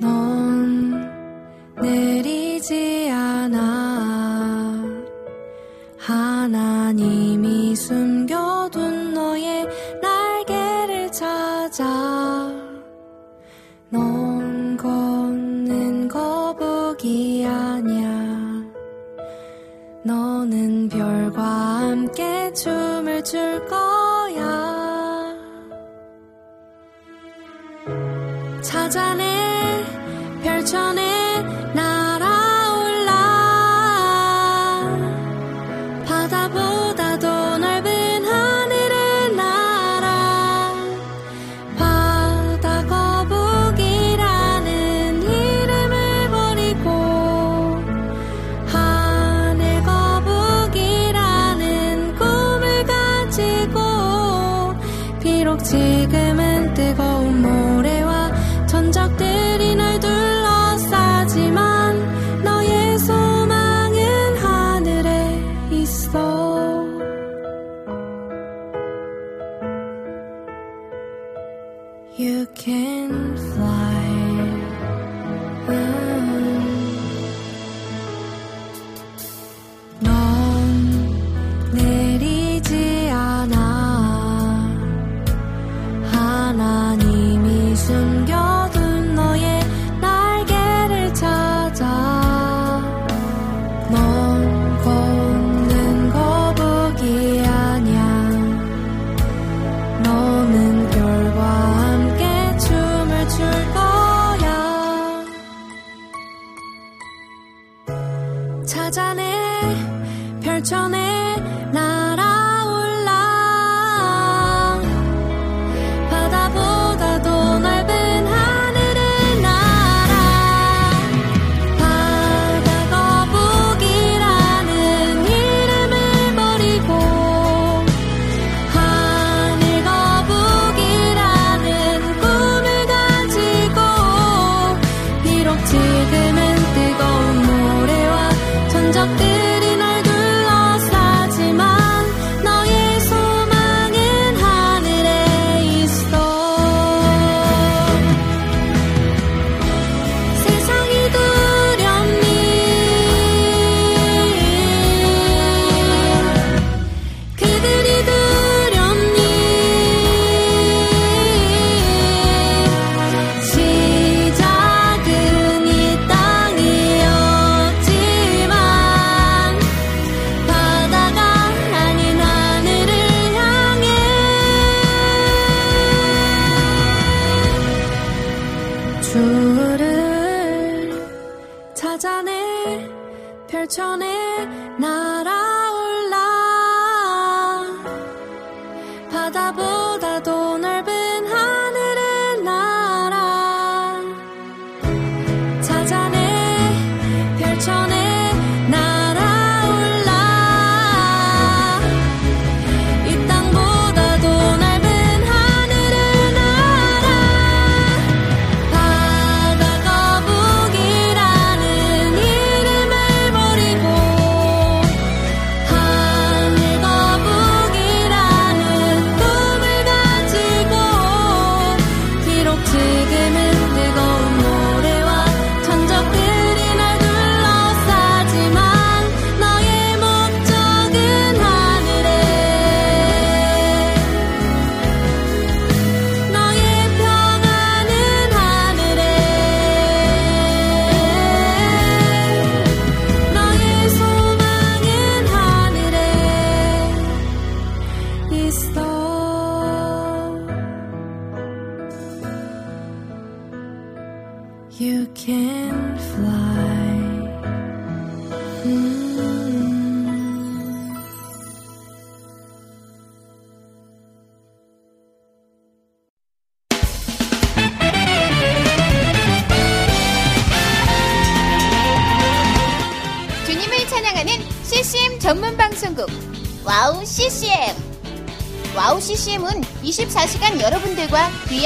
넌 내리지 않아. 하나님이 숨겨둔 너의 날개를 찾아 넌 걷는 거북이 아냐 너는 별과 함께 춤을 출 거야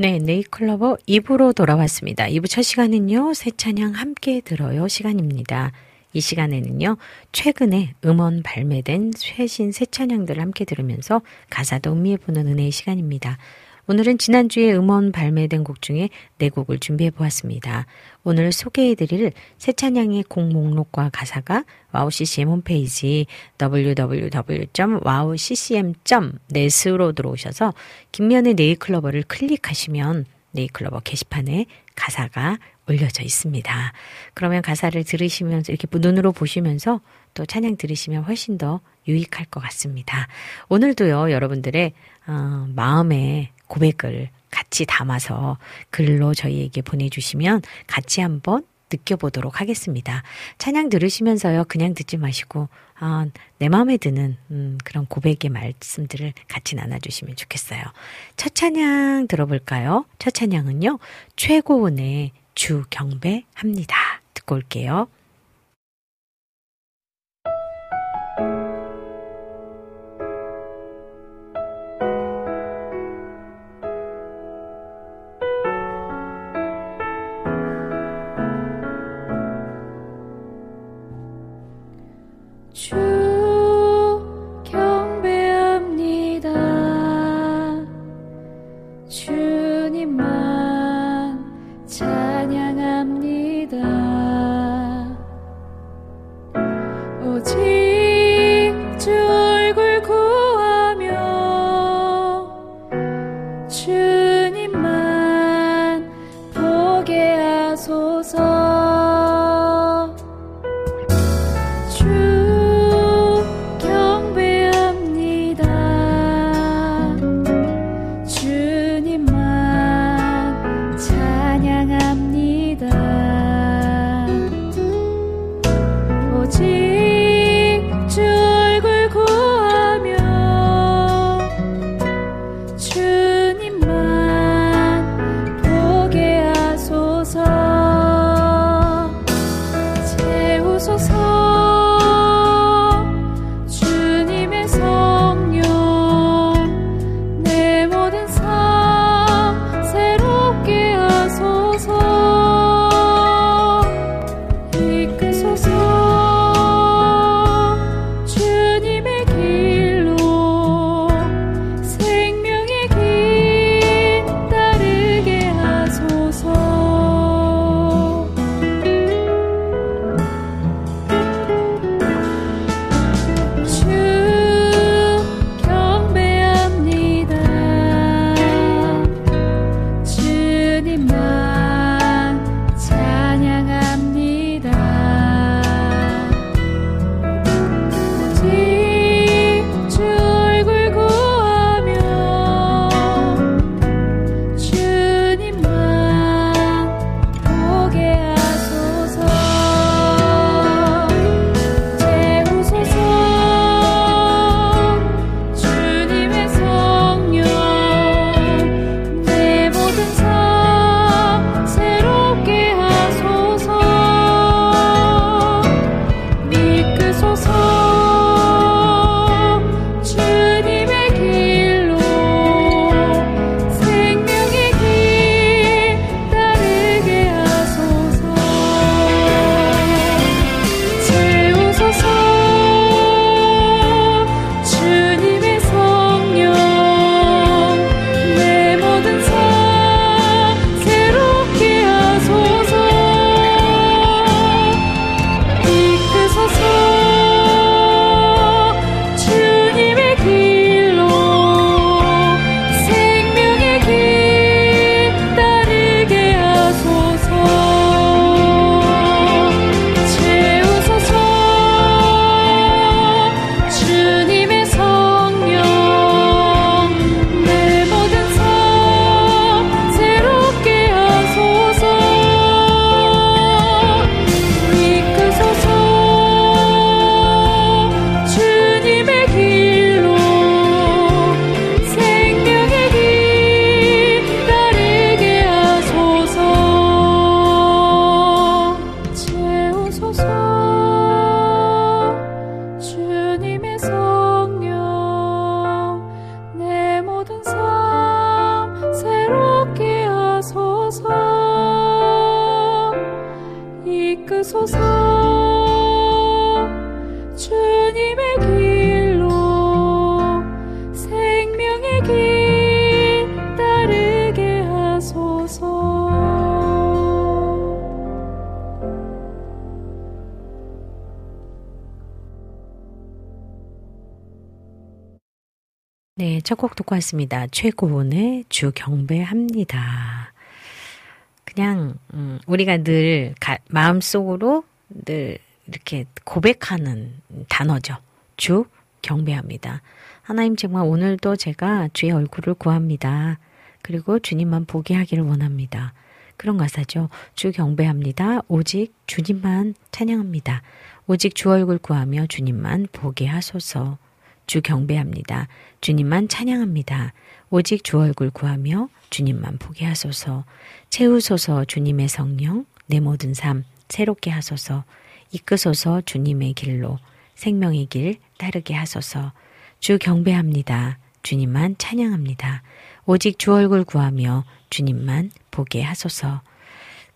네, 네잎클로버 2부로 돌아왔습니다. 2부 첫 시간은요, 새 찬양 함께 들어요 시간입니다. 이 시간에는요, 최근에 음원 발매된 최신 새 찬양들을 함께 들으면서 가사도 음미해보는 은혜의 시간입니다. 오늘은 지난주에 음원 발매된 곡 중에 네 곡을 준비해 보았습니다. 오늘 소개해 드릴 새 찬양의 곡 목록과 가사가 WOW CCM 홈페이지 www.wowccm.net으로 들어오셔서 김미현의 네잎클로버를 클릭하시면 네잎클로버 게시판에 가사가 올려져 있습니다. 그러면 가사를 들으시면서 이렇게 눈으로 보시면서 또 찬양 들으시면 훨씬 더 유익할 것 같습니다. 오늘도요, 여러분들의 어, 마음에 고백을 같이 담아서 글로 저희에게 보내주시면 같이 한번 느껴보도록 하겠습니다. 찬양 들으시면서요, 그냥 듣지 마시고, 아, 내 마음에 드는, 음, 그런 고백의 말씀들을 같이 나눠주시면 좋겠어요. 첫 찬양 들어볼까요? 첫 찬양은요, 최고원의 주 경배합니다. 듣고 올게요. 곡 듣고 왔습니다. 최고원의 주 경배합니다. 그냥 음, 우리가 늘 가, 마음속으로 늘 이렇게 고백하는 단어죠. 주 경배합니다. 하나님 정말 오늘도 제가 주의 얼굴을 구합니다. 그리고 주님만 보게 하기를 원합니다. 그런 가사죠. 주 경배합니다. 오직 주님만 찬양합니다. 오직 주 얼굴 구하며 주님만 보게 하소서. 주 경배합니다. 주님만 찬양합니다. 오직 주 얼굴 구하며 주님만 보게 하소서. 채우소서 주님의 성령, 내 모든 삶 새롭게 하소서. 이끄소서 주님의 길로 생명의 길 따르게 하소서. 주 경배합니다. 주님만 찬양합니다. 오직 주 얼굴 구하며 주님만 보게 하소서.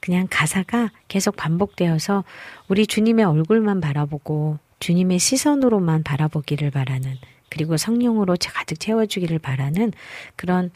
그냥 가사가 계속 반복되어서 우리 주님의 얼굴만 바라보고 주님의 시선으로만 바라보기를 바라는 그리고 성령으로 가득 채워주기를 바라는 그런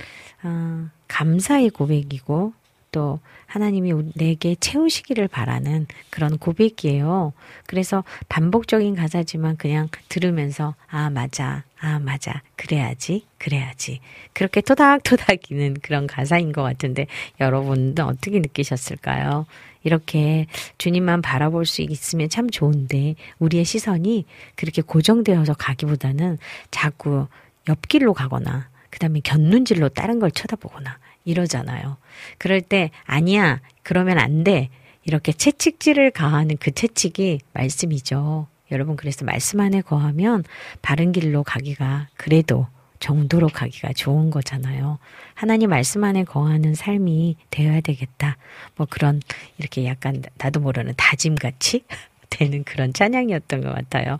어, 감사의 고백이고 또 하나님이 내게 채우시기를 바라는 그런 고백이에요. 그래서 반복적인 가사지만 그냥 들으면서 아 맞아 아 맞아 그래야지 그래야지 그렇게 토닥토닥이는 그런 가사인 것 같은데 여러분도 어떻게 느끼셨을까요? 이렇게 주님만 바라볼 수 있으면 참 좋은데 우리의 시선이 그렇게 고정되어서 가기보다는 자꾸 옆길로 가거나 그 다음에 곁눈질로 다른 걸 쳐다보거나 이러잖아요. 그럴 때 아니야 그러면 안 돼. 이렇게 채찍질을 가하는 그 채찍이 말씀이죠. 여러분 그래서 말씀 안에 거하면 바른 길로 가기가 그래도 정도로 가기가 좋은 거잖아요. 하나님 말씀 안에 거하는 삶이 되어야 되겠다. 뭐 그런 이렇게 약간 나도 모르는 다짐같이 되는 그런 찬양이었던 것 같아요.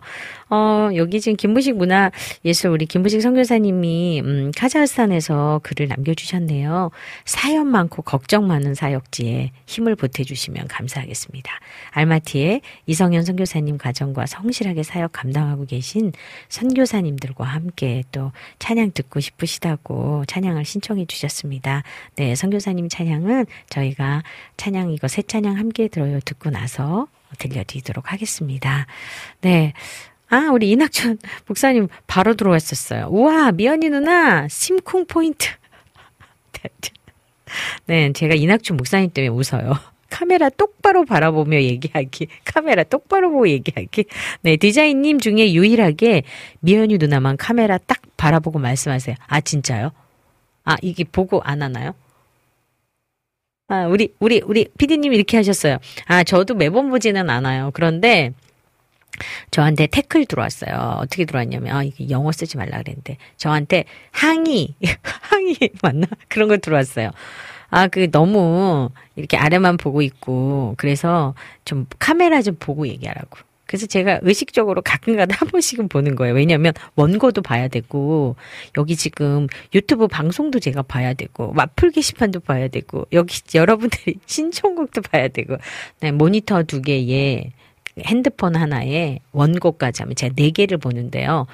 어, 여기 지금 김부식 문화 예술 우리 김부식 선교사님이 음, 카자흐스탄에서 글을 남겨주셨네요. 사연 많고 걱정 많은 사역지에 힘을 보태주시면 감사하겠습니다. 알마티에 이성현 선교사님 가정과 성실하게 사역 감당하고 계신 선교사님들과 함께 또 찬양 듣고 싶으시다고 찬양을 신청해 주셨습니다. 네, 선교사님 찬양은 저희가 찬양 이거 새 찬양 함께 들어요 듣고 나서 들려드리도록 하겠습니다. 네. 아, 우리 이낙준 목사님 바로 들어왔었어요. 우와, 미연이 누나, 심쿵 포인트. 네, 제가 이낙준 목사님 때문에 웃어요. 카메라 똑바로 바라보며 얘기하기. 카메라 똑바로 보고 얘기하기. 네, 디자인님 중에 유일하게 미연이 누나만 카메라 딱 바라보고 말씀하세요. 아, 진짜요? 아, 이게 보고 안 하나요? 아, 우리, 우리, 우리 피디님이 이렇게 하셨어요. 아, 저도 매번 보지는 않아요. 그런데, 저한테 태클 들어왔어요. 어떻게 들어왔냐면, 아, 이게 영어 쓰지 말라 그랬는데, 저한테 항의, 항의 맞나? 그런 거 들어왔어요. 아, 그 너무 이렇게 아래만 보고 있고, 그래서 좀 카메라 좀 보고 얘기하라고. 그래서 제가 의식적으로 가끔가다 한 번씩은 보는 거예요. 왜냐하면 원고도 봐야 되고 여기 지금 유튜브 방송도 제가 봐야 되고 와플 게시판도 봐야 되고 여기 여러분들이 신청곡도 봐야 되고 네, 모니터 두 개에 핸드폰 하나에 원고까지 하면 제가 네 개를 보는데요.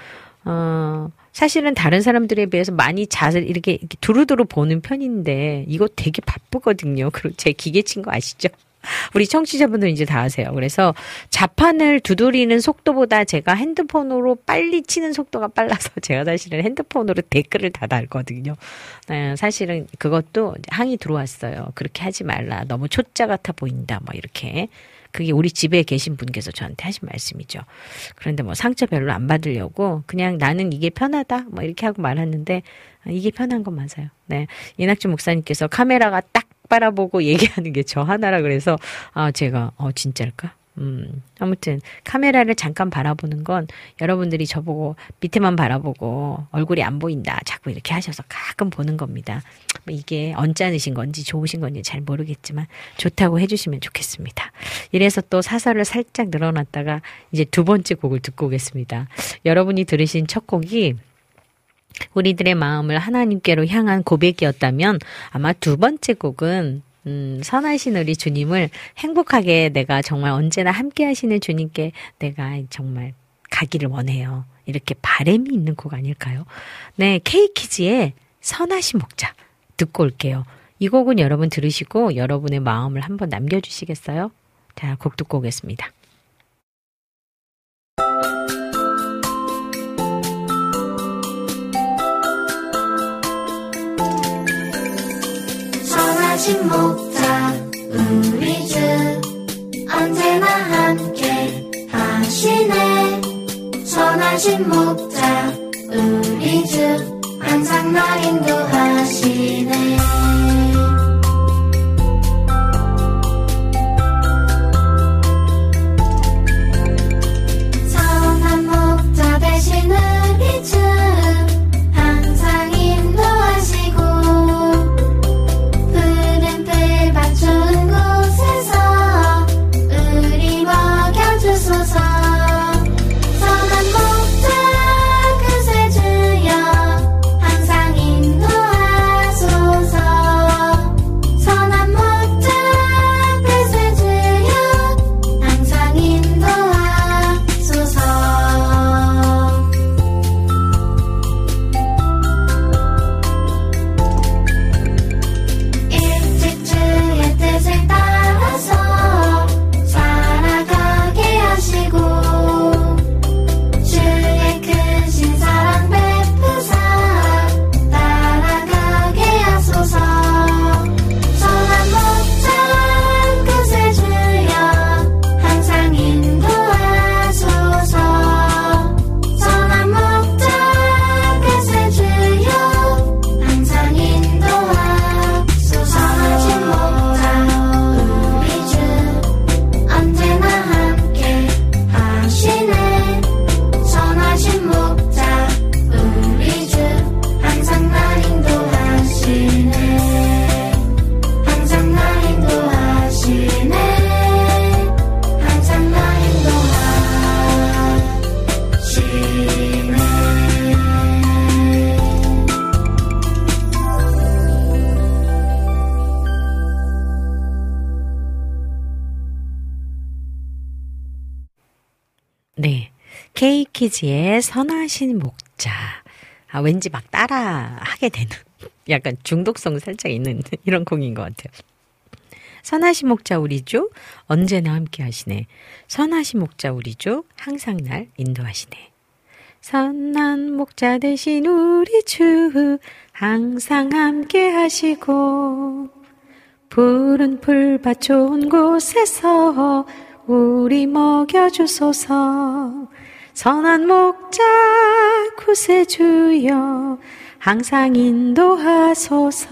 어, 사실은 다른 사람들에 비해서 많이 잣을 이렇게, 이렇게 두루두루 보는 편인데 이거 되게 바쁘거든요. 그리고 제 기계친 거 아시죠? 우리 청취자분들 이제 다 아세요. 그래서 자판을 두드리는 속도보다 제가 핸드폰으로 빨리 치는 속도가 빨라서 제가 사실은 핸드폰으로 댓글을 다 달거든요. 네, 사실은 그것도 항의 들어왔어요. 그렇게 하지 말라. 너무 초짜 같아 보인다. 뭐 이렇게. 그게 우리 집에 계신 분께서 저한테 하신 말씀이죠. 그런데 뭐 상처 별로 안 받으려고 그냥 나는 이게 편하다. 뭐 이렇게 하고 말았는데 이게 편한 건 맞아요. 네. 이낙준 목사님께서 카메라가 딱 바라보고 얘기하는 게 저 하나라 그래서 아 제가 어 진짜일까? 음, 아무튼 카메라를 잠깐 바라보는 건 여러분들이 저보고 밑에만 바라보고 얼굴이 안 보인다 자꾸 이렇게 하셔서 가끔 보는 겁니다. 뭐 이게 언짢으신 건지 좋으신 건지 잘 모르겠지만 좋다고 해주시면 좋겠습니다. 이래서 또 사설을 살짝 늘어놨다가 이제 두 번째 곡을 듣고 오겠습니다. 여러분이 들으신 첫 곡이 우리들의 마음을 하나님께로 향한 고백이었다면 아마 두 번째 곡은 음, 선하신 우리 주님을 행복하게 내가 정말 언제나 함께 하시는 주님께 내가 정말 가기를 원해요. 이렇게 바램이 있는 곡 아닐까요? 네, 케이키즈의 선하신 목자 듣고 올게요. 이 곡은 여러분 들으시고 여러분의 마음을 한번 남겨주시겠어요? 자, 곡 듣고 오겠습니다. 선하신 목자 우리 주. 언제나 함께 하시네. 선하신 목자 우리 주. 항상 날 인도하시네 선하신 목자. 아, 왠지 막 따라 하게 되는 약간 중독성 살짝 있는 이런 곡인 것 같아요. 선하신 목자 우리주 언제나 함께 하시네. 선하신 목자 우리주 항상 날 인도하시네. 선한 목자 되신 우리 주 항상 함께 하시고 푸른 풀밭 좋은 곳에서 우리 먹여주소서 선한 목자 구세주여 항상 인도하소서.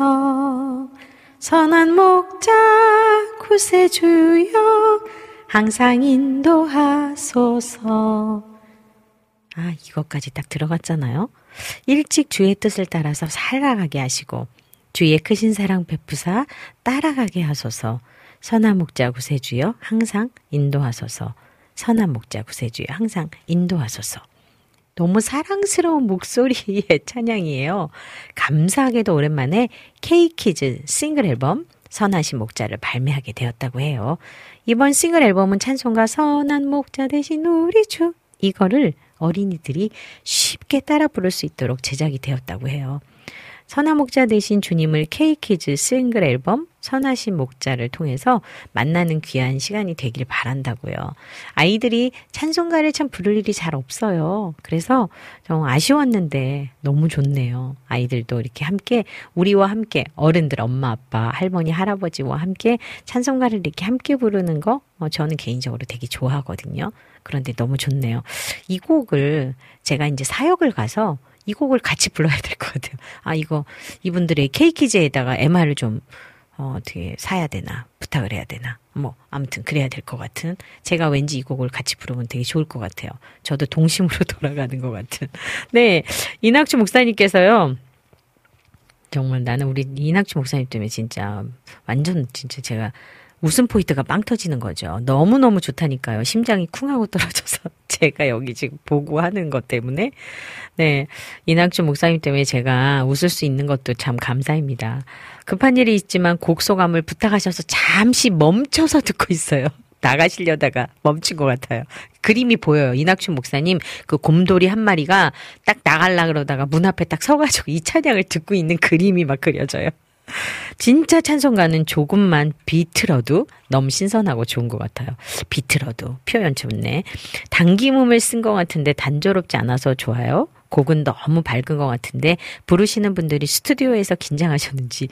선한 목자 구세주여 항상 인도하소서. 아 이것까지 딱 들어갔잖아요. 일찍 주의 뜻을 따라서 살아가게 하시고 주의 크신 사랑 베푸사 따라가게 하소서. 선한 목자 구세주여 항상 인도하소서 선한 목자 구세주여 항상 인도하소서 너무 사랑스러운 목소리의 찬양이에요. 감사하게도 오랜만에 K키즈 싱글 앨범 선하신 목자를 발매하게 되었다고 해요. 이번 싱글 앨범은 찬송가 선한 목자 대신 우리 주 이거를 어린이들이 쉽게 따라 부를 수 있도록 제작이 되었다고 해요. 선한 목자 대신 주님을 K키즈 싱글 앨범 선하신 목자를 통해서 만나는 귀한 시간이 되길 바란다고요. 아이들이 찬송가를 참 부를 일이 잘 없어요. 그래서 좀 아쉬웠는데 너무 좋네요. 아이들도 이렇게 함께 우리와 함께 어른들 엄마 아빠 할머니 할아버지와 함께 찬송가를 이렇게 함께 부르는 거 어, 저는 개인적으로 되게 좋아하거든요. 그런데 너무 좋네요. 이 곡을 제가 이제 사역을 가서 이 곡을 같이 불러야 될 것 같아요. 아, 이거 이분들의 케이키즈에다가 MR을 좀 어, 어떻게 사야 되나 부탁을 해야 되나 뭐 아무튼 그래야 될 것 같은 제가 왠지 이 곡을 같이 부르면 되게 좋을 것 같아요. 저도 동심으로 돌아가는 것 같은. 네 이낙주 목사님께서요. 정말 나는 우리 이낙주 목사님 때문에 진짜 완전 진짜 제가 웃음 포인트가 빵 터지는 거죠. 너무너무 좋다니까요. 심장이 쿵하고 떨어져서 제가 여기 지금 보고 하는 것 때문에. 네. 이낙주 목사님 때문에 제가 웃을 수 있는 것도 참 감사입니다. 급한 일이 있지만 곡 소감을 부탁하셔서 잠시 멈춰서 듣고 있어요. 나가시려다가 멈춘 것 같아요. 그림이 보여요. 이낙춘 목사님 그 곰돌이 한 마리가 딱 나갈라 그러다가 문 앞에 딱 서가지고 이 찬양을 듣고 있는 그림이 막 그려져요. 진짜 찬송가는 조금만 비틀어도 너무 신선하고 좋은 것 같아요. 비틀어도 표현 좋네. 당김음을 쓴 것 같은데 단조롭지 않아서 좋아요. 곡은 너무 밝은 것 같은데 부르시는 분들이 스튜디오에서 긴장하셨는지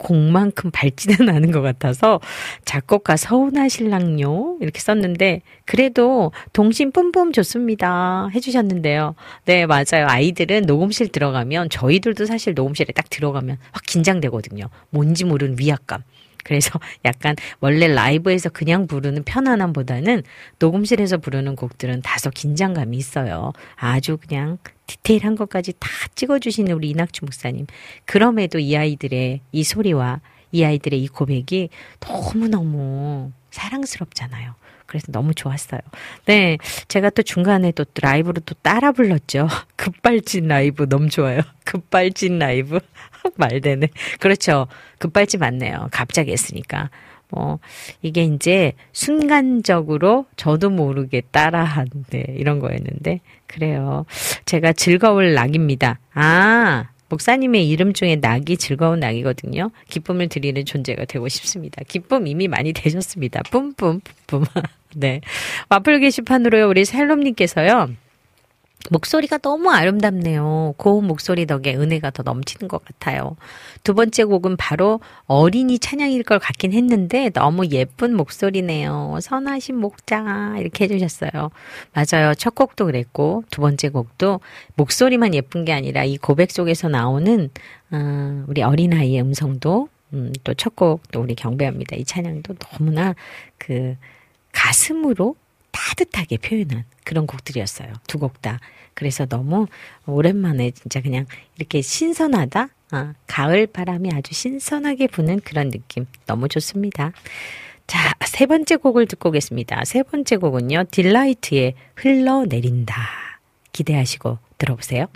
곡만큼 밝지는 않은 것 같아서 작곡가 서운하실랑요 이렇게 썼는데 그래도 동심 뿜뿜 좋습니다 해주셨는데요. 네 맞아요. 아이들은 녹음실 들어가면 저희들도 사실 녹음실에 딱 들어가면 확 긴장되거든요. 뭔지 모르는 위압감. 그래서 약간 원래 라이브에서 그냥 부르는 편안함보다는 녹음실에서 부르는 곡들은 다소 긴장감이 있어요. 아주 그냥 디테일한 것까지 다 찍어주시는 우리 이낙주 목사님. 그럼에도 이 아이들의 이 소리와 이 아이들의 이 고백이 너무너무 사랑스럽잖아요. 그래서 너무 좋았어요. 네. 제가 또 중간에 또 라이브로 또 따라 불렀죠. 급발진 라이브 너무 좋아요. 급발진 라이브. 말되네. 그렇죠. 급발진 맞네요. 갑자기 했으니까. 뭐, 이게 이제 순간적으로 저도 모르게 따라한, 네, 이런 거였는데. 그래요. 제가 즐거울 낙입니다. 아, 목사님의 이름 중에 낙이 즐거운 낙이거든요. 기쁨을 드리는 존재가 되고 싶습니다. 기쁨 이미 많이 되셨습니다. 뿜뿜, 뿜뿜. 네. 와플 게시판으로요, 우리 셀롬님께서요. 목소리가 너무 아름답네요. 고운 목소리 덕에 은혜가 더 넘치는 것 같아요. 두 번째 곡은 바로 어린이 찬양일 걸 같긴 했는데 너무 예쁜 목소리네요. 선하신 목자 이렇게 해주셨어요. 맞아요. 첫 곡도 그랬고 두 번째 곡도 목소리만 예쁜 게 아니라 이 고백 속에서 나오는 어, 우리 어린아이의 음성도 음, 또 첫 곡도 우리 경배합니다. 이 찬양도 너무나 그 가슴으로 따뜻하게 표현한 그런 곡들이었어요. 두 곡 다. 그래서 너무 오랜만에 진짜 그냥 이렇게 신선하다. 아, 가을 바람이 아주 신선하게 부는 그런 느낌. 너무 좋습니다. 자, 세 번째 곡을 듣고 오겠습니다. 세 번째 곡은요. 딜라이트의 흘러내린다. 기대하시고 들어보세요.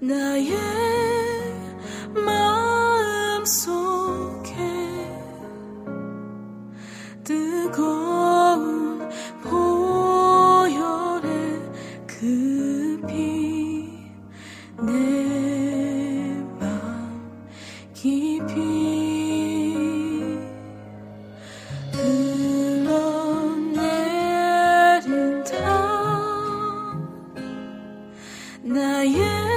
나의 마음 속에 뜨거운 보혈의 그빛 내맘 깊이 흘러내린다. 나의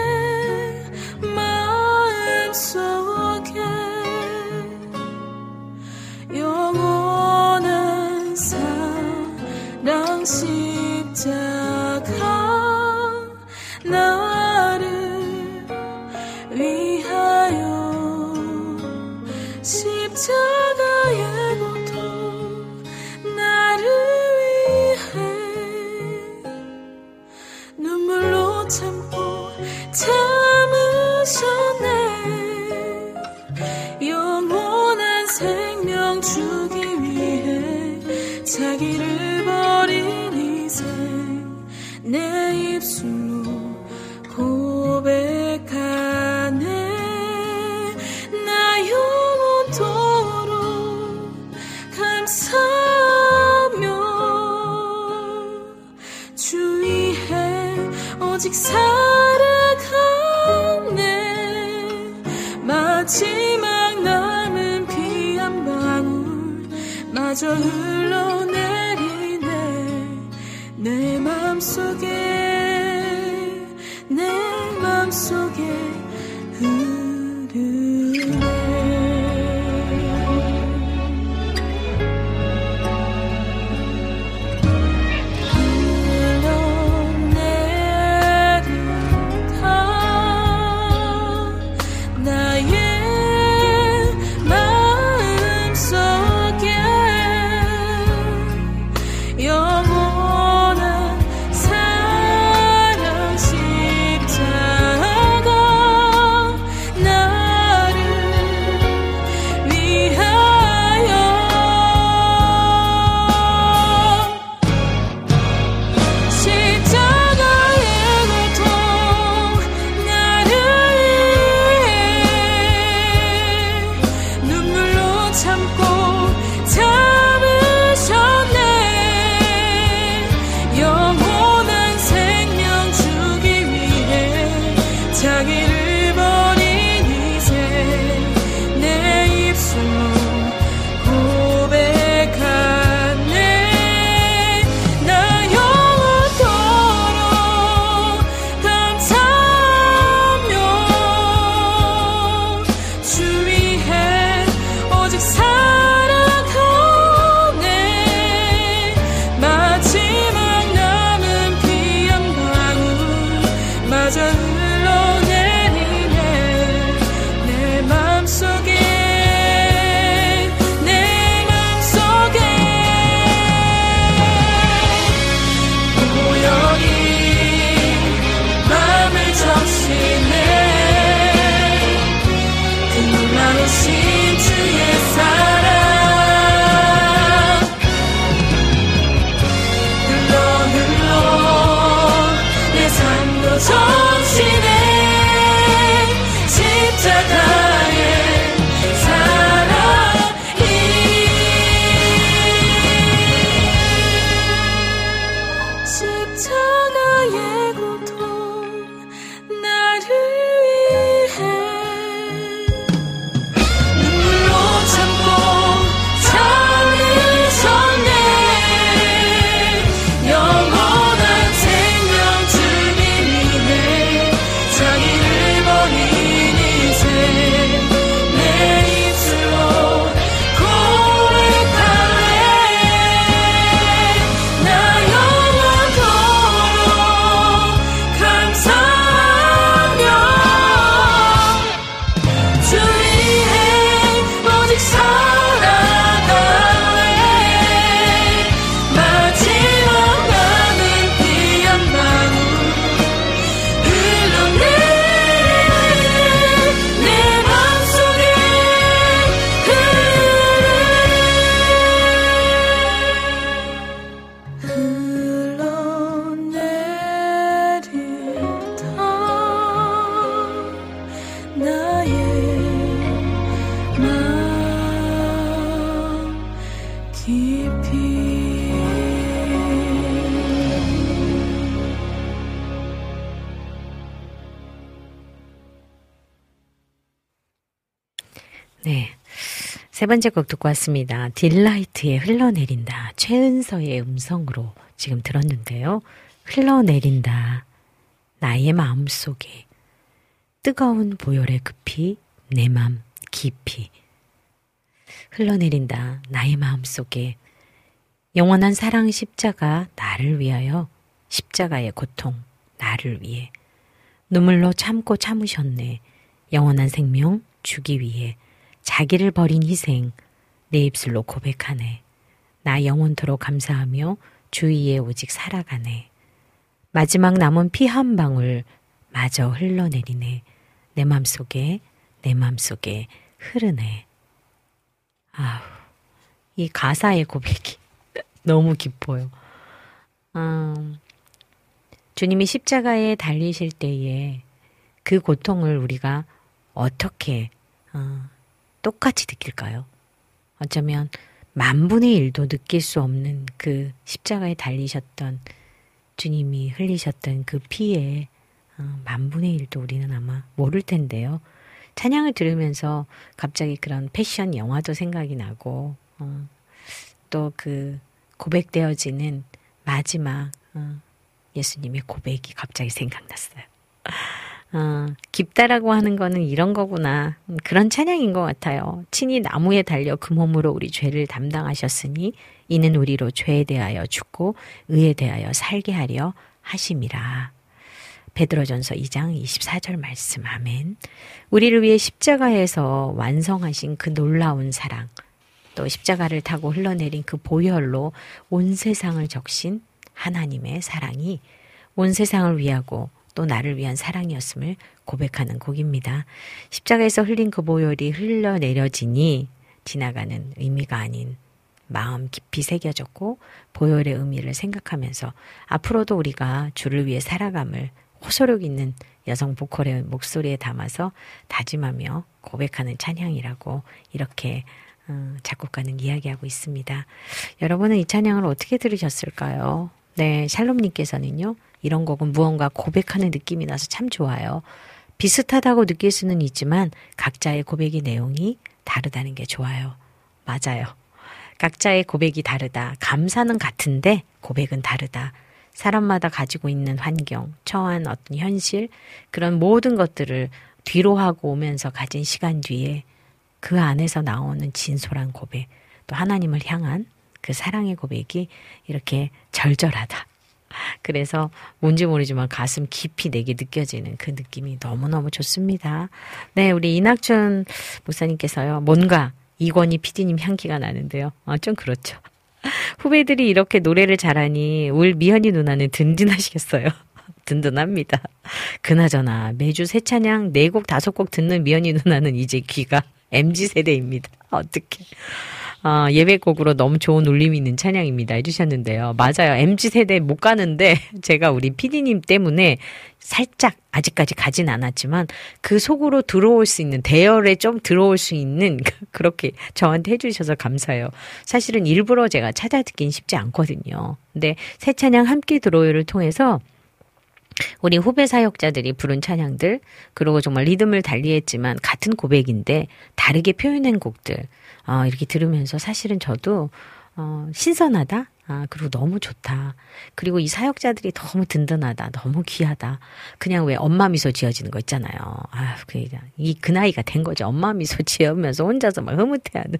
번째 곡 듣고 왔습니다. 딜라이트의 흘러내린다. 최은서의 음성으로 지금 들었는데요. 흘러내린다. 나의 마음 속에 뜨거운 보혈의 급이 내맘 깊이 흘러내린다. 나의 마음 속에 영원한 사랑 십자가 나를 위하여 십자가의 고통 나를 위해 눈물로 참고 참으셨네. 영원한 생명 주기 위해 자기를 버린 희생 내 입술로 고백하네. 나 영원토록 감사하며 주위에 오직 살아가네. 마지막 남은 피 한 방울 마저 흘러내리네. 내 맘속에 내 맘속에 흐르네. 아우, 이 가사의 고백이 너무 깊어요. 음, 주님이 십자가에 달리실 때에 그 고통을 우리가 어떻게 어, 똑같이 느낄까요? 어쩌면 만분의 일도 느낄 수 없는 그 십자가에 달리셨던 주님이 흘리셨던 그 피에 어, 만분의 일도 우리는 아마 모를 텐데요. 찬양을 들으면서 갑자기 그런 패션 영화도 생각이 나고 어, 또그 고백되어지는 마지막 어, 예수님의 고백이 갑자기 생각났어요. 어, 깊다라고 하는 거는 이런 거구나. 음, 그런 찬양인 것 같아요. 친히 나무에 달려 그 몸으로 우리 죄를 담당하셨으니 이는 우리로 죄에 대하여 죽고 의에 대하여 살게 하려 하심이라. 베드로전서 2장 24절 말씀 아멘. 우리를 위해 십자가에서 완성하신 그 놀라운 사랑, 또 십자가를 타고 흘러내린 그 보혈로 온 세상을 적신 하나님의 사랑이 온 세상을 위하고 또 나를 위한 사랑이었음을 고백하는 곡입니다. 십자가에서 흘린 그 보혈이 흘러내려지니 지나가는 의미가 아닌 마음 깊이 새겨졌고 보혈의 의미를 생각하면서 앞으로도 우리가 주를 위해 살아감을 호소력 있는 여성 보컬의 목소리에 담아서 다짐하며 고백하는 찬양이라고 이렇게 어, 작곡가는 이야기하고 있습니다. 여러분은 이 찬양을 어떻게 들으셨을까요? 네, 샬롬님께서는요, 이런 곡은 무언가 고백하는 느낌이 나서 참 좋아요. 비슷하다고 느낄 수는 있지만 각자의 고백의 내용이 다르다는 게 좋아요. 맞아요. 각자의 고백이 다르다. 감사는 같은데 고백은 다르다. 사람마다 가지고 있는 환경, 처한 어떤 현실, 그런 모든 것들을 뒤로 하고 오면서 가진 시간 뒤에 그 안에서 나오는 진솔한 고백, 또 하나님을 향한 그 사랑의 고백이 이렇게 절절하다. 그래서 뭔지 모르지만 가슴 깊이 내게 느껴지는 그 느낌이 너무너무 좋습니다. 네, 우리 이낙춘 목사님께서요, 뭔가 이권희 PD님 향기가 나는데요. 어, 좀 그렇죠. 후배들이 이렇게 노래를 잘하니 울 미연이 누나는 든든하시겠어요. 든든합니다. 그나저나 매주 새 찬양 네곡 다섯 곡 듣는 미연이 누나는 이제 귀가 MZ 세대입니다. 어떻게? 어, 예배곡으로 너무 좋은 울림이 있는 찬양입니다. 해주셨는데요. 맞아요. MG 세대 못 가는데 제가 우리 PD님 때문에 살짝 아직까지 가진 않았지만 그 속으로 들어올 수 있는 대열에 좀 들어올 수 있는 그렇게 저한테 해주셔서 감사해요. 사실은 일부러 제가 찾아 듣긴 쉽지 않거든요. 근데 새 찬양 함께 들어요를 통해서 우리 후배 사역자들이 부른 찬양들, 그리고 정말 리듬을 달리했지만 같은 고백인데 다르게 표현한 곡들, 어, 이렇게 들으면서 사실은 저도 어, 신선하다. 아, 그리고 너무 좋다. 그리고 이 사역자들이 너무 든든하다. 너무 귀하다. 그냥 왜 엄마 미소 지어지는 거 있잖아요. 아, 그, 이, 그 나이가 된 거죠. 엄마 미소 지으면서 혼자서 막 흐뭇해하는.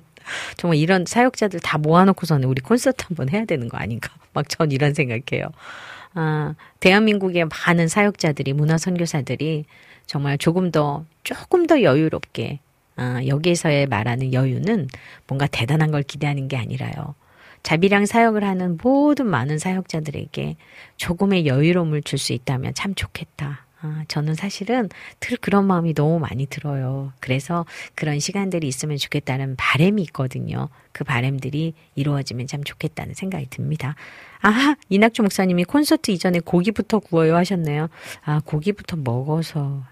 정말 이런 사역자들 다 모아놓고서는 우리 콘서트 한번 해야 되는 거 아닌가. 막 전 이런 생각해요. 아, 대한민국의 많은 사역자들이, 문화 선교사들이 정말 조금 더, 조금 더 여유롭게 아, 여기에서의 말하는 여유는 뭔가 대단한 걸 기대하는 게 아니라요. 자비랑 사역을 하는 모든 많은 사역자들에게 조금의 여유로움을 줄 수 있다면 참 좋겠다. 아, 저는 사실은 들 그런 마음이 너무 많이 들어요. 그래서 그런 시간들이 있으면 좋겠다는 바램이 있거든요. 그 바램들이 이루어지면 참 좋겠다는 생각이 듭니다. 아, 이낙주 목사님이 콘서트 이전에 고기부터 구워요 하셨네요. 아, 고기부터 먹어서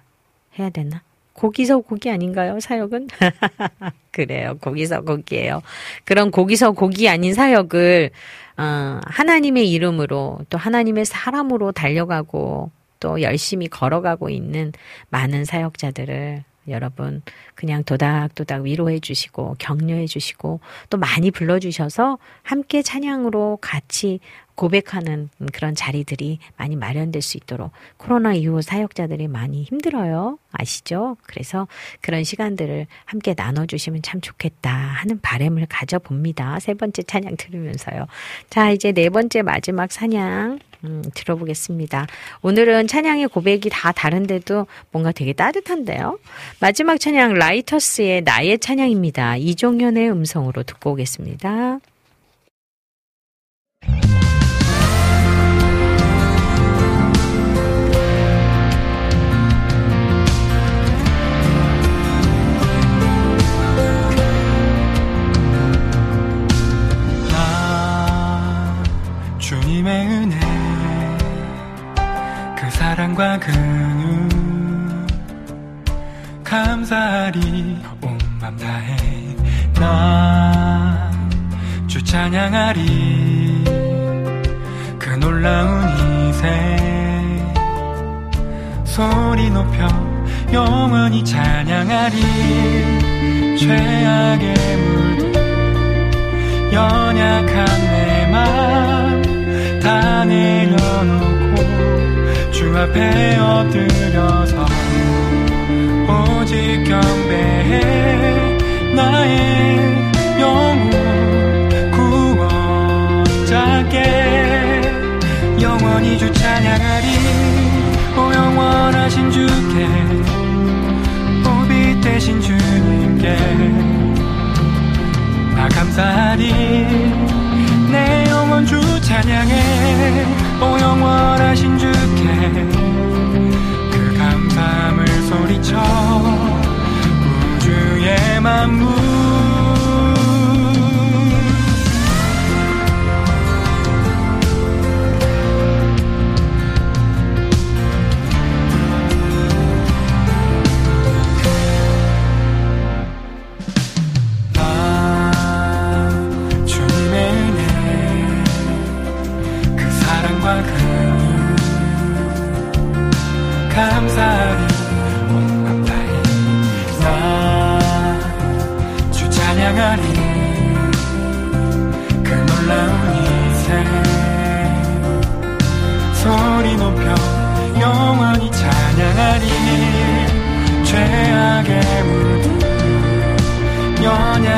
해야 되나? 고기서 고기 아닌가요? 사역은? 그래요. 고기서 고기예요. 그런 고기서 고기 아닌 사역을 어, 하나님의 이름으로 또 하나님의 사람으로 달려가고 또 열심히 걸어가고 있는 많은 사역자들을 여러분 그냥 도닥도닥 위로해 주시고 격려해 주시고 또 많이 불러 주셔서 함께 찬양으로 같이 고백하는 그런 자리들이 많이 마련될 수 있도록 코로나 이후 사역자들이 많이 힘들어요. 아시죠? 그래서 그런 시간들을 함께 나눠주시면 참 좋겠다 하는 바램을 가져봅니다. 세 번째 찬양 들으면서요. 자, 이제 네 번째 마지막 찬양. 음, 들어보겠습니다. 오늘은 찬양의 고백이 다 다른데도 뭔가 되게 따뜻한데요. 마지막 찬양 라이터스의 나의 찬양입니다. 이종현의 음성으로 듣고 오겠습니다. 주님의 은혜 그 사랑과 그누 감사하리. 온 맘 다해. 나주 찬양하리. 그 놀라운 이세. 소리 높여 영원히 찬양하리. 최악의 물들 연약한 내맘 다 내려놓고 주 앞에 엎드려서 오직 경배해 나의 영혼 구원자께 영원히 주 찬양하리. 오 영원하신 주께 오빛 대신 주님께 나 감사하리. 내 영혼 주 찬양해. 오 영원하신 주께 소리쳐. 우주의 만물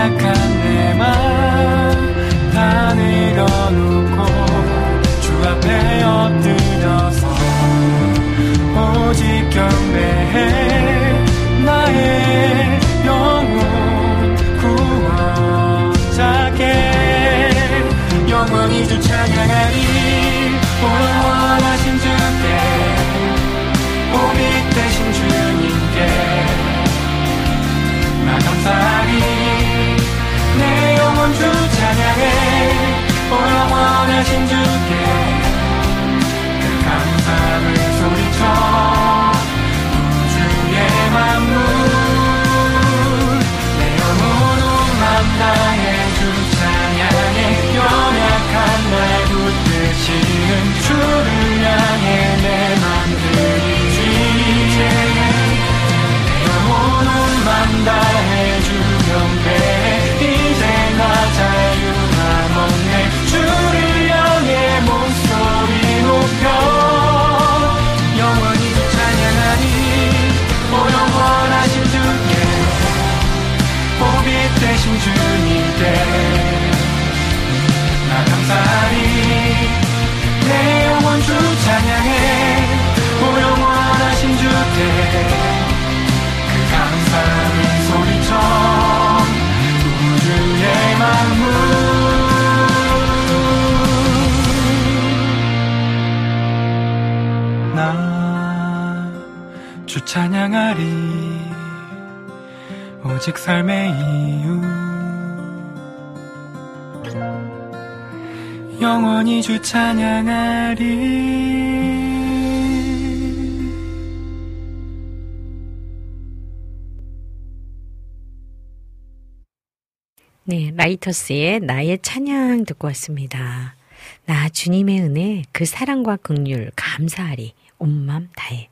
약한 내 맘 다 내려놓고 주 앞에 엎드려서 오직 경배해 나의 영혼 구원자께 영원히 주 찬양하리 원하신 주께 오빛 대신 주님께 나 감사 영원하신 주께 감사함을 소리쳐. 우주의 만물. 내 영혼은 만나의 주 찬양에 연약한 날 붙드시는 주를 향해 내 맘들이지. 내 영혼은 오직 삶의 이유 영원히 주 찬양하리 네, 라이터스의 나의 찬양 듣고 왔습니다. 나 주님의 은혜, 그 사랑과 극률 감사하리, 온맘 다해.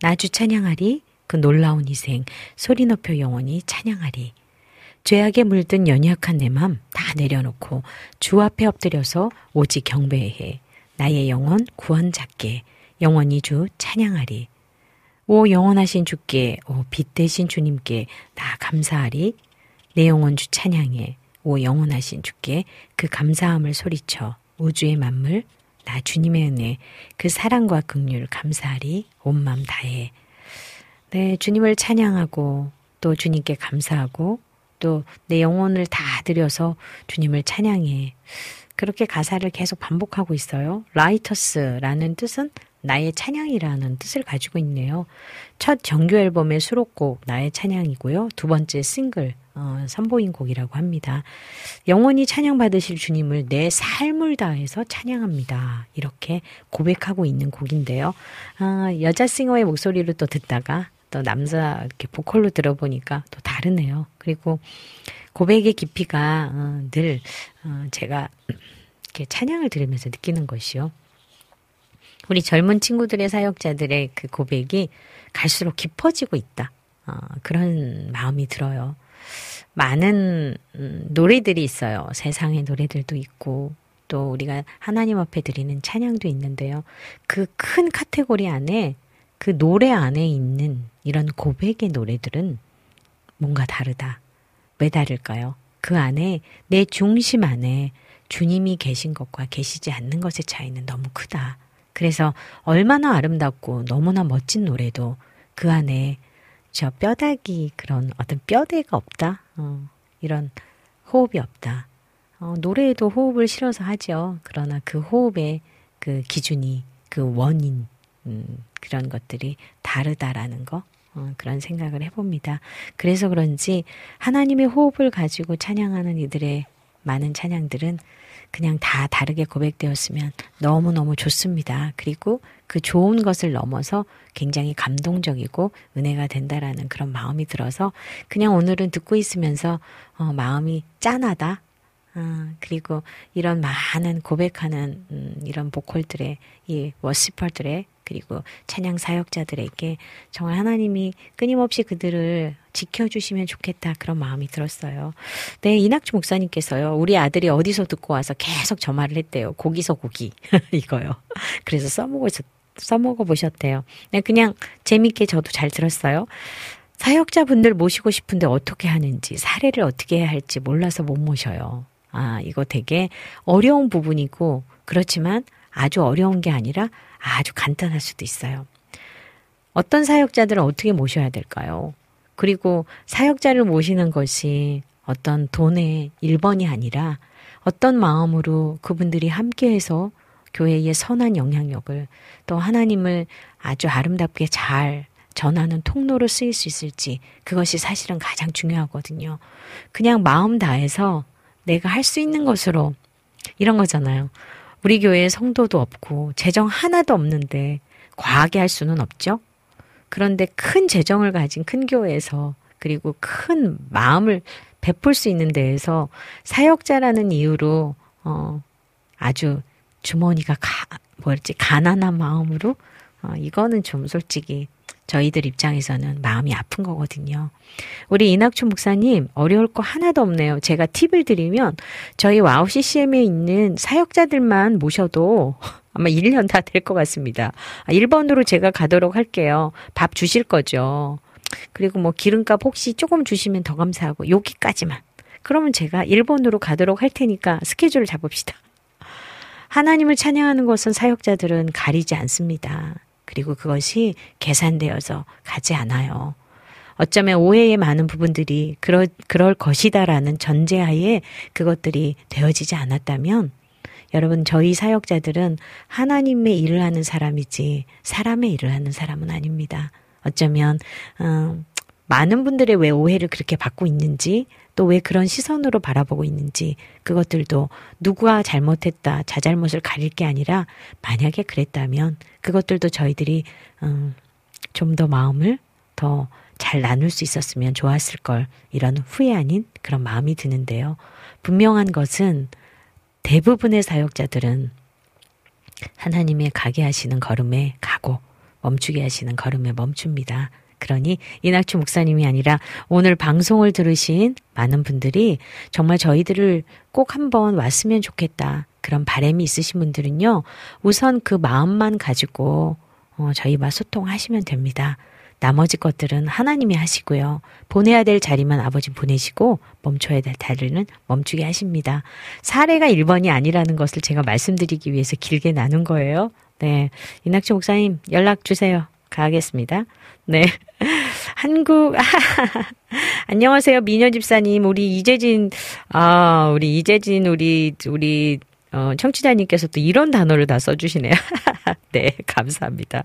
나 주 찬양하리 그 놀라운 희생 소리 높여 영원히 찬양하리. 죄악에 물든 연약한 내 맘 다 내려놓고 주 앞에 엎드려서 오직 경배해 나의 영혼 구원잡게 영원히 주 찬양하리. 오 영원하신 주께 오 빛 대신 주님께 나 감사하리. 내 영혼 주 찬양해 오 영원하신 주께 그 감사함을 소리쳐 우주의 만물 나 주님의 은혜 그 사랑과 긍휼 감사하리 온 맘 다해. 네 주님을 찬양하고 또 주님께 감사하고 또 내 영혼을 다 들여서 주님을 찬양해. 그렇게 가사를 계속 반복하고 있어요. 라이터스라는 뜻은 나의 찬양이라는 뜻을 가지고 있네요. 첫 정규 앨범의 수록곡 나의 찬양이고요. 두 번째 싱글 어, 선보인 곡이라고 합니다. 영원히 찬양받으실 주님을 내 삶을 다해서 찬양합니다. 이렇게 고백하고 있는 곡인데요. 아, 여자 싱어의 목소리를 또 듣다가 또 남자 이렇게 보컬로 들어보니까 또 다르네요. 그리고 고백의 깊이가 어, 늘 어, 제가 이렇게 찬양을 들으면서 느끼는 것이요. 우리 젊은 친구들의 사역자들의 그 고백이 갈수록 깊어지고 있다. 어, 그런 마음이 들어요. 많은 음, 노래들이 있어요. 세상의 노래들도 있고 또 우리가 하나님 앞에 드리는 찬양도 있는데요. 그 큰 카테고리 안에 그 노래 안에 있는 이런 고백의 노래들은 뭔가 다르다. 왜 다를까요? 그 안에 내 중심 안에 주님이 계신 것과 계시지 않는 것의 차이는 너무 크다. 그래서 얼마나 아름답고 너무나 멋진 노래도 그 안에 저 뼈다귀 그런 어떤 뼈대가 없다. 어, 이런 호흡이 없다. 어, 노래에도 호흡을 실어서 하죠. 그러나 그 호흡의 그 기준이 그 원인 음, 그런 것들이 다르다라는 거 어, 그런 생각을 해봅니다. 그래서 그런지 하나님의 호흡을 가지고 찬양하는 이들의 많은 찬양들은 그냥 다 다르게 고백되었으면 너무너무 좋습니다. 그리고 그 좋은 것을 넘어서 굉장히 감동적이고 은혜가 된다라는 그런 마음이 들어서 그냥 오늘은 듣고 있으면서 어, 마음이 짠하다. 아, 그리고 이런 많은 고백하는 음, 이런 보컬들의 이 워시퍼들의 그리고 찬양 사역자들에게 정말 하나님이 끊임없이 그들을 지켜주시면 좋겠다 그런 마음이 들었어요. 네, 이낙주 목사님께서요. 우리 아들이 어디서 듣고 와서 계속 저 말을 했대요. 고기서 고기 이거요. 그래서 써먹어 써먹어 보셨대요. 네, 그냥 재밌게 저도 잘 들었어요. 사역자분들 모시고 싶은데 어떻게 하는지 사례를 어떻게 해야 할지 몰라서 못 모셔요. 아, 이거 되게 어려운 부분이고 그렇지만 아주 어려운 게 아니라 아주 간단할 수도 있어요. 어떤 사역자들은 어떻게 모셔야 될까요? 그리고 사역자를 모시는 것이 어떤 돈의 1번이 아니라 어떤 마음으로 그분들이 함께해서 교회의 선한 영향력을 또 하나님을 아주 아름답게 잘 전하는 통로로 쓰일 수 있을지 그것이 사실은 가장 중요하거든요. 그냥 마음 다해서 내가 할 수 있는 것으로 이런 거잖아요. 우리 교회에 성도도 없고 재정 하나도 없는데 과하게 할 수는 없죠. 그런데 큰 재정을 가진 큰 교회에서 그리고 큰 마음을 베풀 수 있는 데에서 사역자라는 이유로 어 아주 주머니가 가 뭐였지 가난한 마음으로 어 이거는 좀 솔직히 저희들 입장에서는 마음이 아픈 거거든요. 우리 이낙춘 목사님, 어려울 거 하나도 없네요. 제가 팁을 드리면 저희 와우 CCM에 있는 사역자들만 모셔도 아마 1년 다 될 것 같습니다. 1번으로 아, 제가 가도록 할게요. 밥 주실 거죠. 그리고 뭐 기름값 혹시 조금 주시면 더 감사하고 여기까지만. 그러면 제가 1번으로 가도록 할 테니까 스케줄을 잡읍시다. 하나님을 찬양하는 것은 사역자들은 가리지 않습니다. 그리고 그것이 계산되어서 가지 않아요. 어쩌면 오해의 많은 부분들이 그럴, 그럴 것이다라는 전제하에 그것들이 되어지지 않았다면 여러분 저희 사역자들은 하나님의 일을 하는 사람이지 사람의 일을 하는 사람은 아닙니다. 어쩌면 음, 많은 분들의 왜 오해를 그렇게 받고 있는지 또 왜 그런 시선으로 바라보고 있는지 그것들도 누구가 잘못했다 자잘못을 가릴 게 아니라 만약에 그랬다면 그것들도 저희들이 음, 좀 더 마음을 더 잘 나눌 수 있었으면 좋았을 걸 이런 후회 아닌 그런 마음이 드는데요. 분명한 것은 대부분의 사역자들은 하나님의 가게 하시는 걸음에 가고 멈추게 하시는 걸음에 멈춥니다. 그러니 이낙주 목사님이 아니라 오늘 방송을 들으신 많은 분들이 정말 저희들을 꼭 한번 왔으면 좋겠다. 그런 바람이 있으신 분들은요. 우선 그 마음만 가지고 어, 저희와 소통하시면 됩니다. 나머지 것들은 하나님이 하시고요. 보내야 될 자리만 아버지 보내시고 멈춰야 될 자리는 멈추게 하십니다. 사례가 1번이 아니라는 것을 제가 말씀드리기 위해서 길게 나눈 거예요. 네. 이낙주 목사님 연락 주세요. 가겠습니다. 네. 한국, 안녕하세요. 미녀 집사님. 우리 이재진, 아, 우리 이재진, 우리, 우리, 어, 청취자님께서 또 이런 단어를 다 써주시네요. 네, 감사합니다.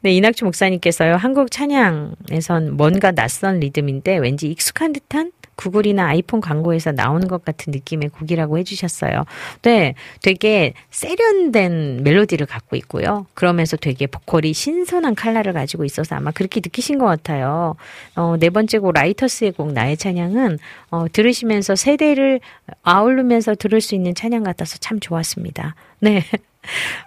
네, 이낙주 목사님께서요, 한국 찬양에선 뭔가 낯선 리듬인데 왠지 익숙한 듯한 구글이나 아이폰 광고에서 나오는 것 같은 느낌의 곡이라고 해주셨어요. 네, 되게 세련된 멜로디를 갖고 있고요. 그러면서 되게 보컬이 신선한 칼라를 가지고 있어서 아마 그렇게 느끼신 것 같아요. 어, 네 번째 곡 라이터스의 곡 나의 찬양은 어, 들으시면서 세대를 아우르면서 들을 수 있는 찬양 같아서 참 좋았습니다. 네.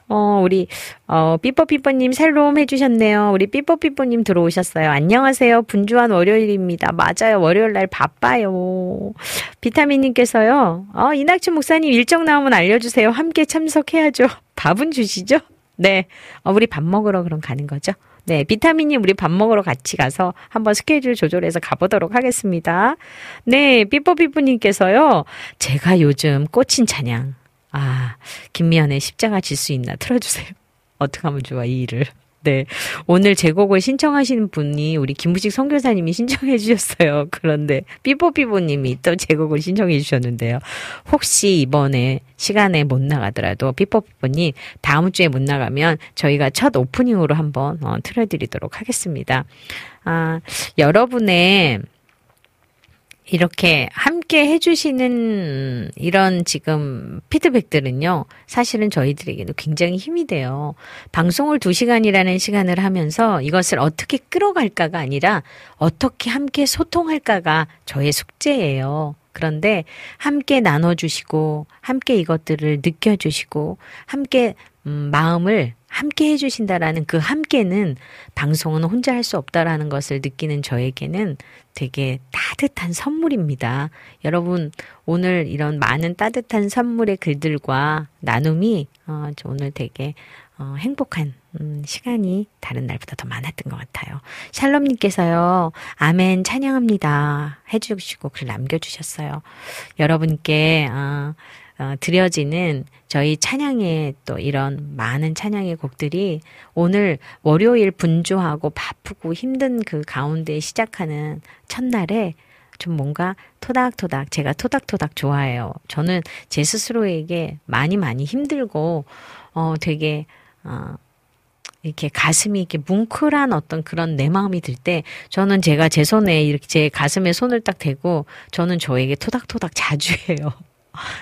어, 우리, 어, 삐뽀삐뽀님 샬롬 해주셨네요. 우리 삐뽀삐뽀님 들어오셨어요. 안녕하세요. 분주한 월요일입니다. 맞아요. 월요일 날 바빠요. 비타민님께서요. 어, 이낙춘 목사님 일정 나오면 알려주세요. 함께 참석해야죠. 밥은 주시죠? 네. 어, 우리 밥 먹으러 그럼 가는 거죠? 네, 비타민님 우리 밥 먹으러 같이 가서 한번 스케줄 조절해서 가보도록 하겠습니다. 네, 삐뽀삐뽀님께서요. 제가 요즘 꽂힌 찬양. 아, 김미연의 십자가 질 수 있나 틀어주세요. 어떻게 하면 좋아, 이 일을. 네. 오늘 제 곡을 신청하시는 분이 우리 김부식 선교사님이 신청해 주셨어요. 그런데 삐뽀삐뽀님이 또 제 곡을 신청해 주셨는데요. 혹시 이번에 시간에 못 나가더라도 삐뽀삐뽀님 다음 주에 못 나가면 저희가 첫 오프닝으로 한번 어, 틀어드리도록 하겠습니다. 아, 여러분의 이렇게 함께 해주시는 이런 지금 피드백들은요, 사실은 저희들에게도 굉장히 힘이 돼요. 방송을 두 시간이라는 시간을 하면서 이것을 어떻게 끌어갈까가 아니라 어떻게 함께 소통할까가 저의 숙제예요. 그런데 함께 나눠주시고, 함께 이것들을 느껴주시고, 함께, 음, 마음을 함께 해주신다라는 그 함께는 방송은 혼자 할 수 없다라는 것을 느끼는 저에게는 되게 따뜻한 선물입니다. 여러분, 오늘 이런 많은 따뜻한 선물의 글들과 나눔이, 어, 오늘 되게, 어, 행복한, 음, 시간이 다른 날보다 더 많았던 것 같아요. 샬롬님께서요, 아멘 찬양합니다. 해주시고 글 남겨주셨어요. 여러분께, 어, 어, 드려지는 저희 찬양의 또 이런 많은 찬양의 곡들이 오늘 월요일 분주하고 바쁘고 힘든 그 가운데 시작하는 첫날에 좀 뭔가 토닥토닥 제가 토닥토닥 좋아해요. 저는 제 스스로에게 많이 많이 힘들고 어 되게 어 이렇게 가슴이 이렇게 뭉클한 어떤 그런 내 마음이 들 때 저는 제가 제 손에 이렇게 제 가슴에 손을 딱 대고 저는 저에게 토닥토닥 자주 해요.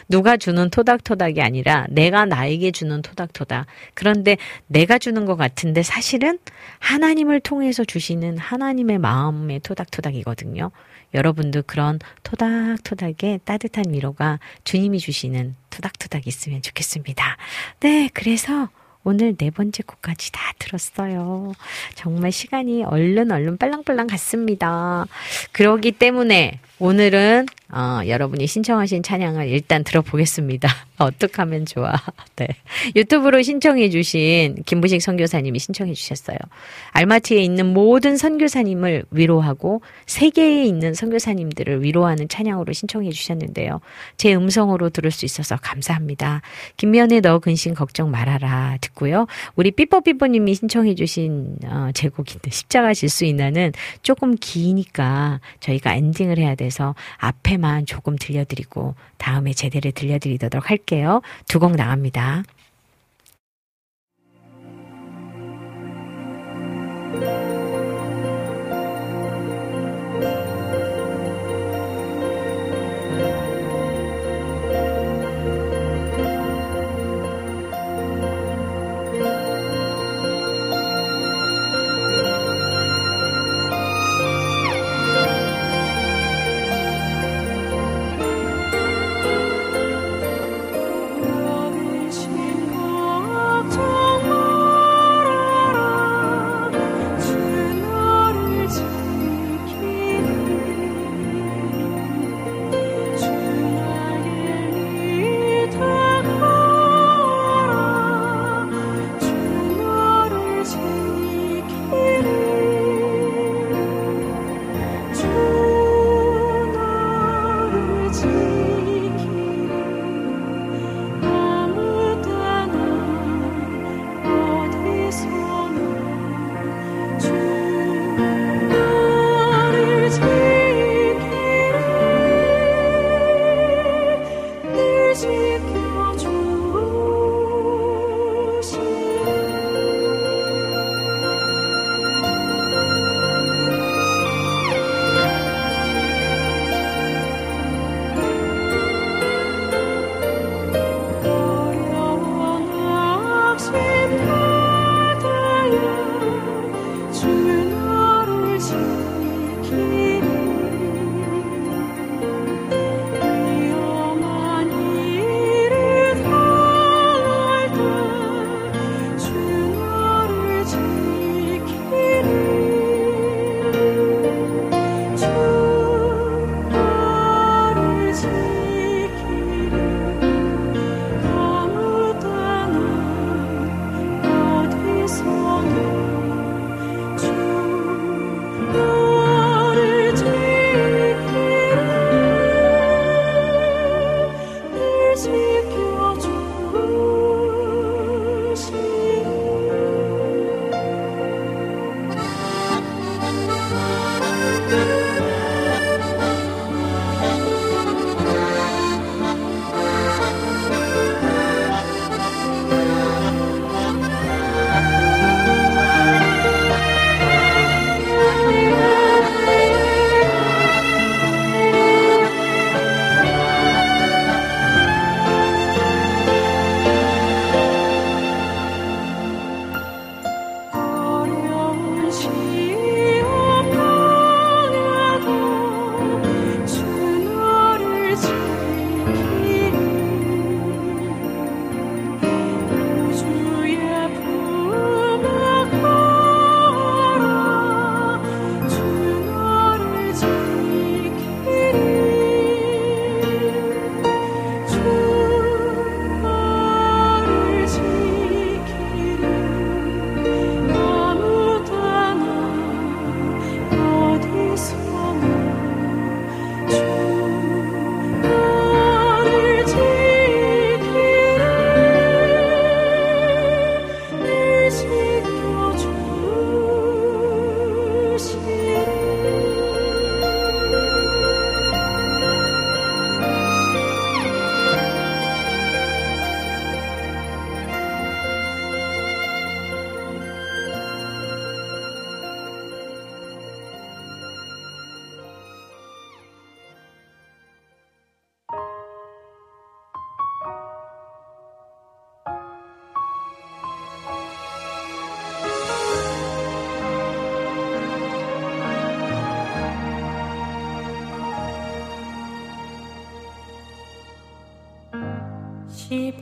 누가 주는 토닥토닥이 아니라 내가 나에게 주는 토닥토닥. 그런데 내가 주는 것 같은데 사실은 하나님을 통해서 주시는 하나님의 마음의 토닥토닥이거든요. 여러분도 그런 토닥토닥의 따뜻한 위로가 주님이 주시는 토닥토닥이 있으면 좋겠습니다. 네, 그래서 오늘 네 번째 곡까지 다 들었어요. 정말 시간이 얼른 얼른 빨랑빨랑 갔습니다. 그러기 때문에 오늘은 어, 여러분이 신청하신 찬양을 일단 들어보겠습니다. 어떻게 하면 좋아. 네. 유튜브로 신청해 주신 김부식 선교사님이 신청해 주셨어요. 알마티에 있는 모든 선교사님을 위로하고 세계에 있는 선교사님들을 위로하는 찬양으로 신청해 주셨는데요. 제 음성으로 들을 수 있어서 감사합니다. 김면에 너 근심 걱정 말아라 듣고요. 우리 삐뽀삐뽀님이 신청해 주신 어, 제곡인데 십자가 질 수 있나는 조금 기니까 저희가 엔딩을 해야 돼서 앞에 만 조금 들려드리고 다음에 제대로 들려드리도록 할게요. 두 곡 나갑니다.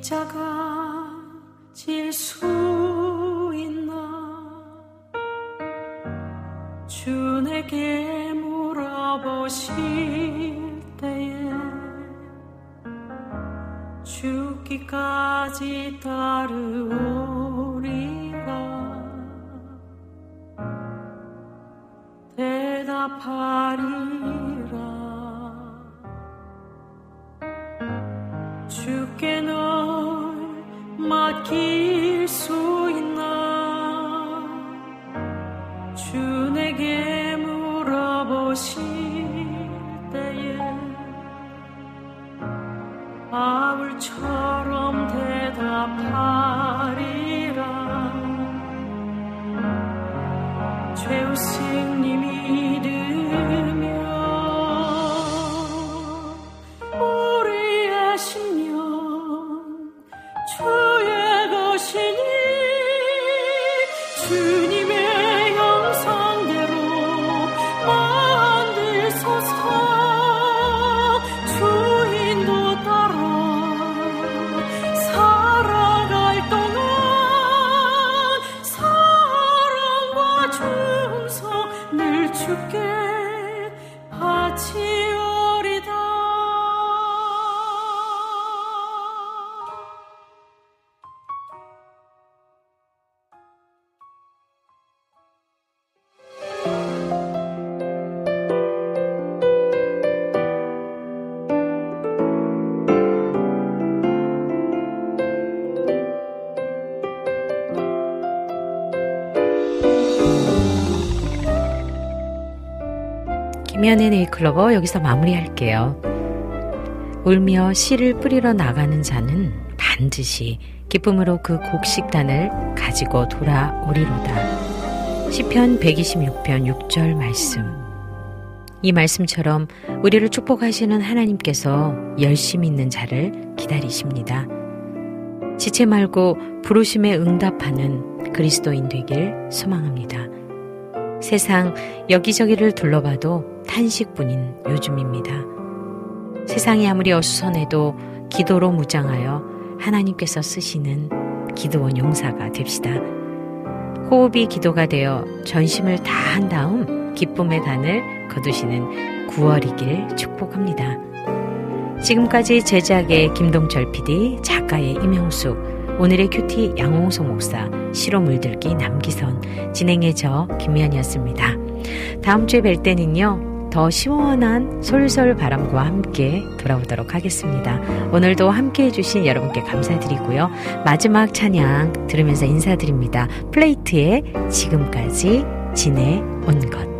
자가 김현의 네이클로버 여기서 마무리할게요. 울며 씨를 뿌리러 나가는 자는 반드시 기쁨으로 그 곡식단을 가지고 돌아오리로다. 시편 126편 6절 말씀. 이 말씀처럼 우리를 축복하시는 하나님께서 열심히 있는 자를 기다리십니다. 지체 말고 부르심에 응답하는 그리스도인 되길 소망합니다. 세상 여기저기를 둘러봐도 탄식뿐인 요즘입니다. 세상이 아무리 어수선해도 기도로 무장하여 하나님께서 쓰시는 기도원 용사가 됩시다. 호흡이 기도가 되어 전심을 다한 다음 기쁨의 단을 거두시는 9월이길 축복합니다. 지금까지 제작의 김동철 PD, 작가의 임영숙, 오늘의 큐티 양홍소 목사, 시로 물들기 남기선, 진행의 저 김미연이었습니다. 다음 주에 뵐 때는요, 더 시원한 솔솔 바람과 함께 돌아오도록 하겠습니다. 오늘도 함께 해주신 여러분께 감사드리고요. 마지막 찬양 들으면서 인사드립니다. 플레이트에 지금까지 지내온 것.